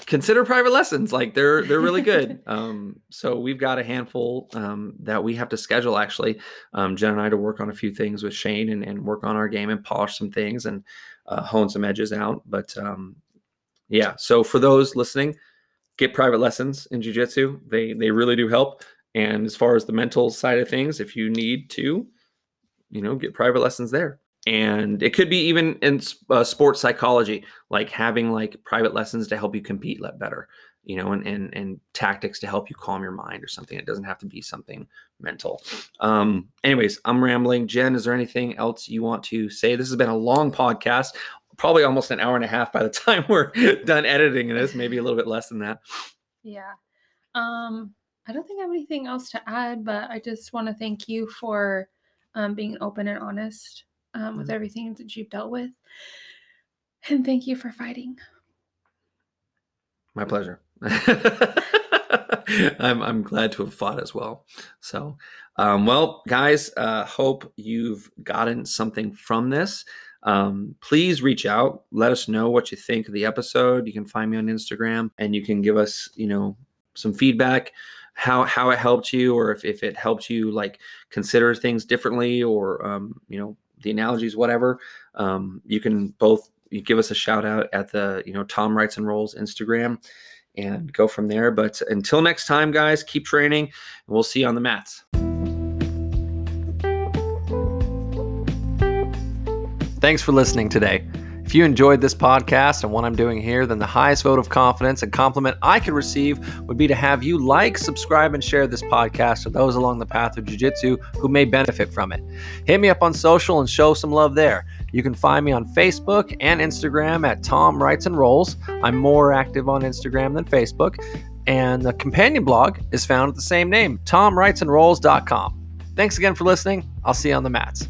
consider private lessons. Like they're they're really good. Um, so we've got a handful um, that we have to schedule actually. Um, jen and i to work on a few things with shane and, and work on our game and polish some things and uh, hone some edges out. But um, yeah. So for those listening get private lessons in jiu-jitsu. They they really do help. And as far as the mental side of things if you need to you know get private lessons there and it could be even in uh, sports psychology like having like private lessons to help you compete better you know and, and and tactics to help you calm your mind or something. It doesn't have to be something mental. Um anyways i'm rambling. Jen is there anything else you want to say? This has been a long podcast probably almost an hour and a half by the time we're done editing this maybe a little bit less than that. Yeah. Um i don't think i have anything else to add but i just want to thank you for um, being open and honest um, with mm-hmm. everything that you've dealt with. And thank you for fighting. My pleasure. I'm I'm glad to have fought as well. So, um, well, guys, uh, hope you've gotten something from this. Um, please reach out. Let us know what you think of the episode. You can find me on Instagram, and you can give us, you know, some feedback how how it helped you, or if if it helped you like consider things differently, or um, you know, the analogies, whatever, um, you can both you give us a shout out at the you know Tom Writes and Rolls Instagram and go from there. But until next time, guys, keep training, and we'll see you on the mats. Thanks for listening today. If you enjoyed this podcast and what I'm doing here, then the highest vote of confidence and compliment I could receive would be to have you like, subscribe, and share this podcast to those along the path of jiu-jitsu who may benefit from it. Hit me up on social and show some love there. You can find me on Facebook and Instagram at Tom Writes and Rolls. I'm more active on Instagram than Facebook. And the companion blog is found at the same name, tomwritesandrolls.com. Thanks again for listening. I'll see you on the mats.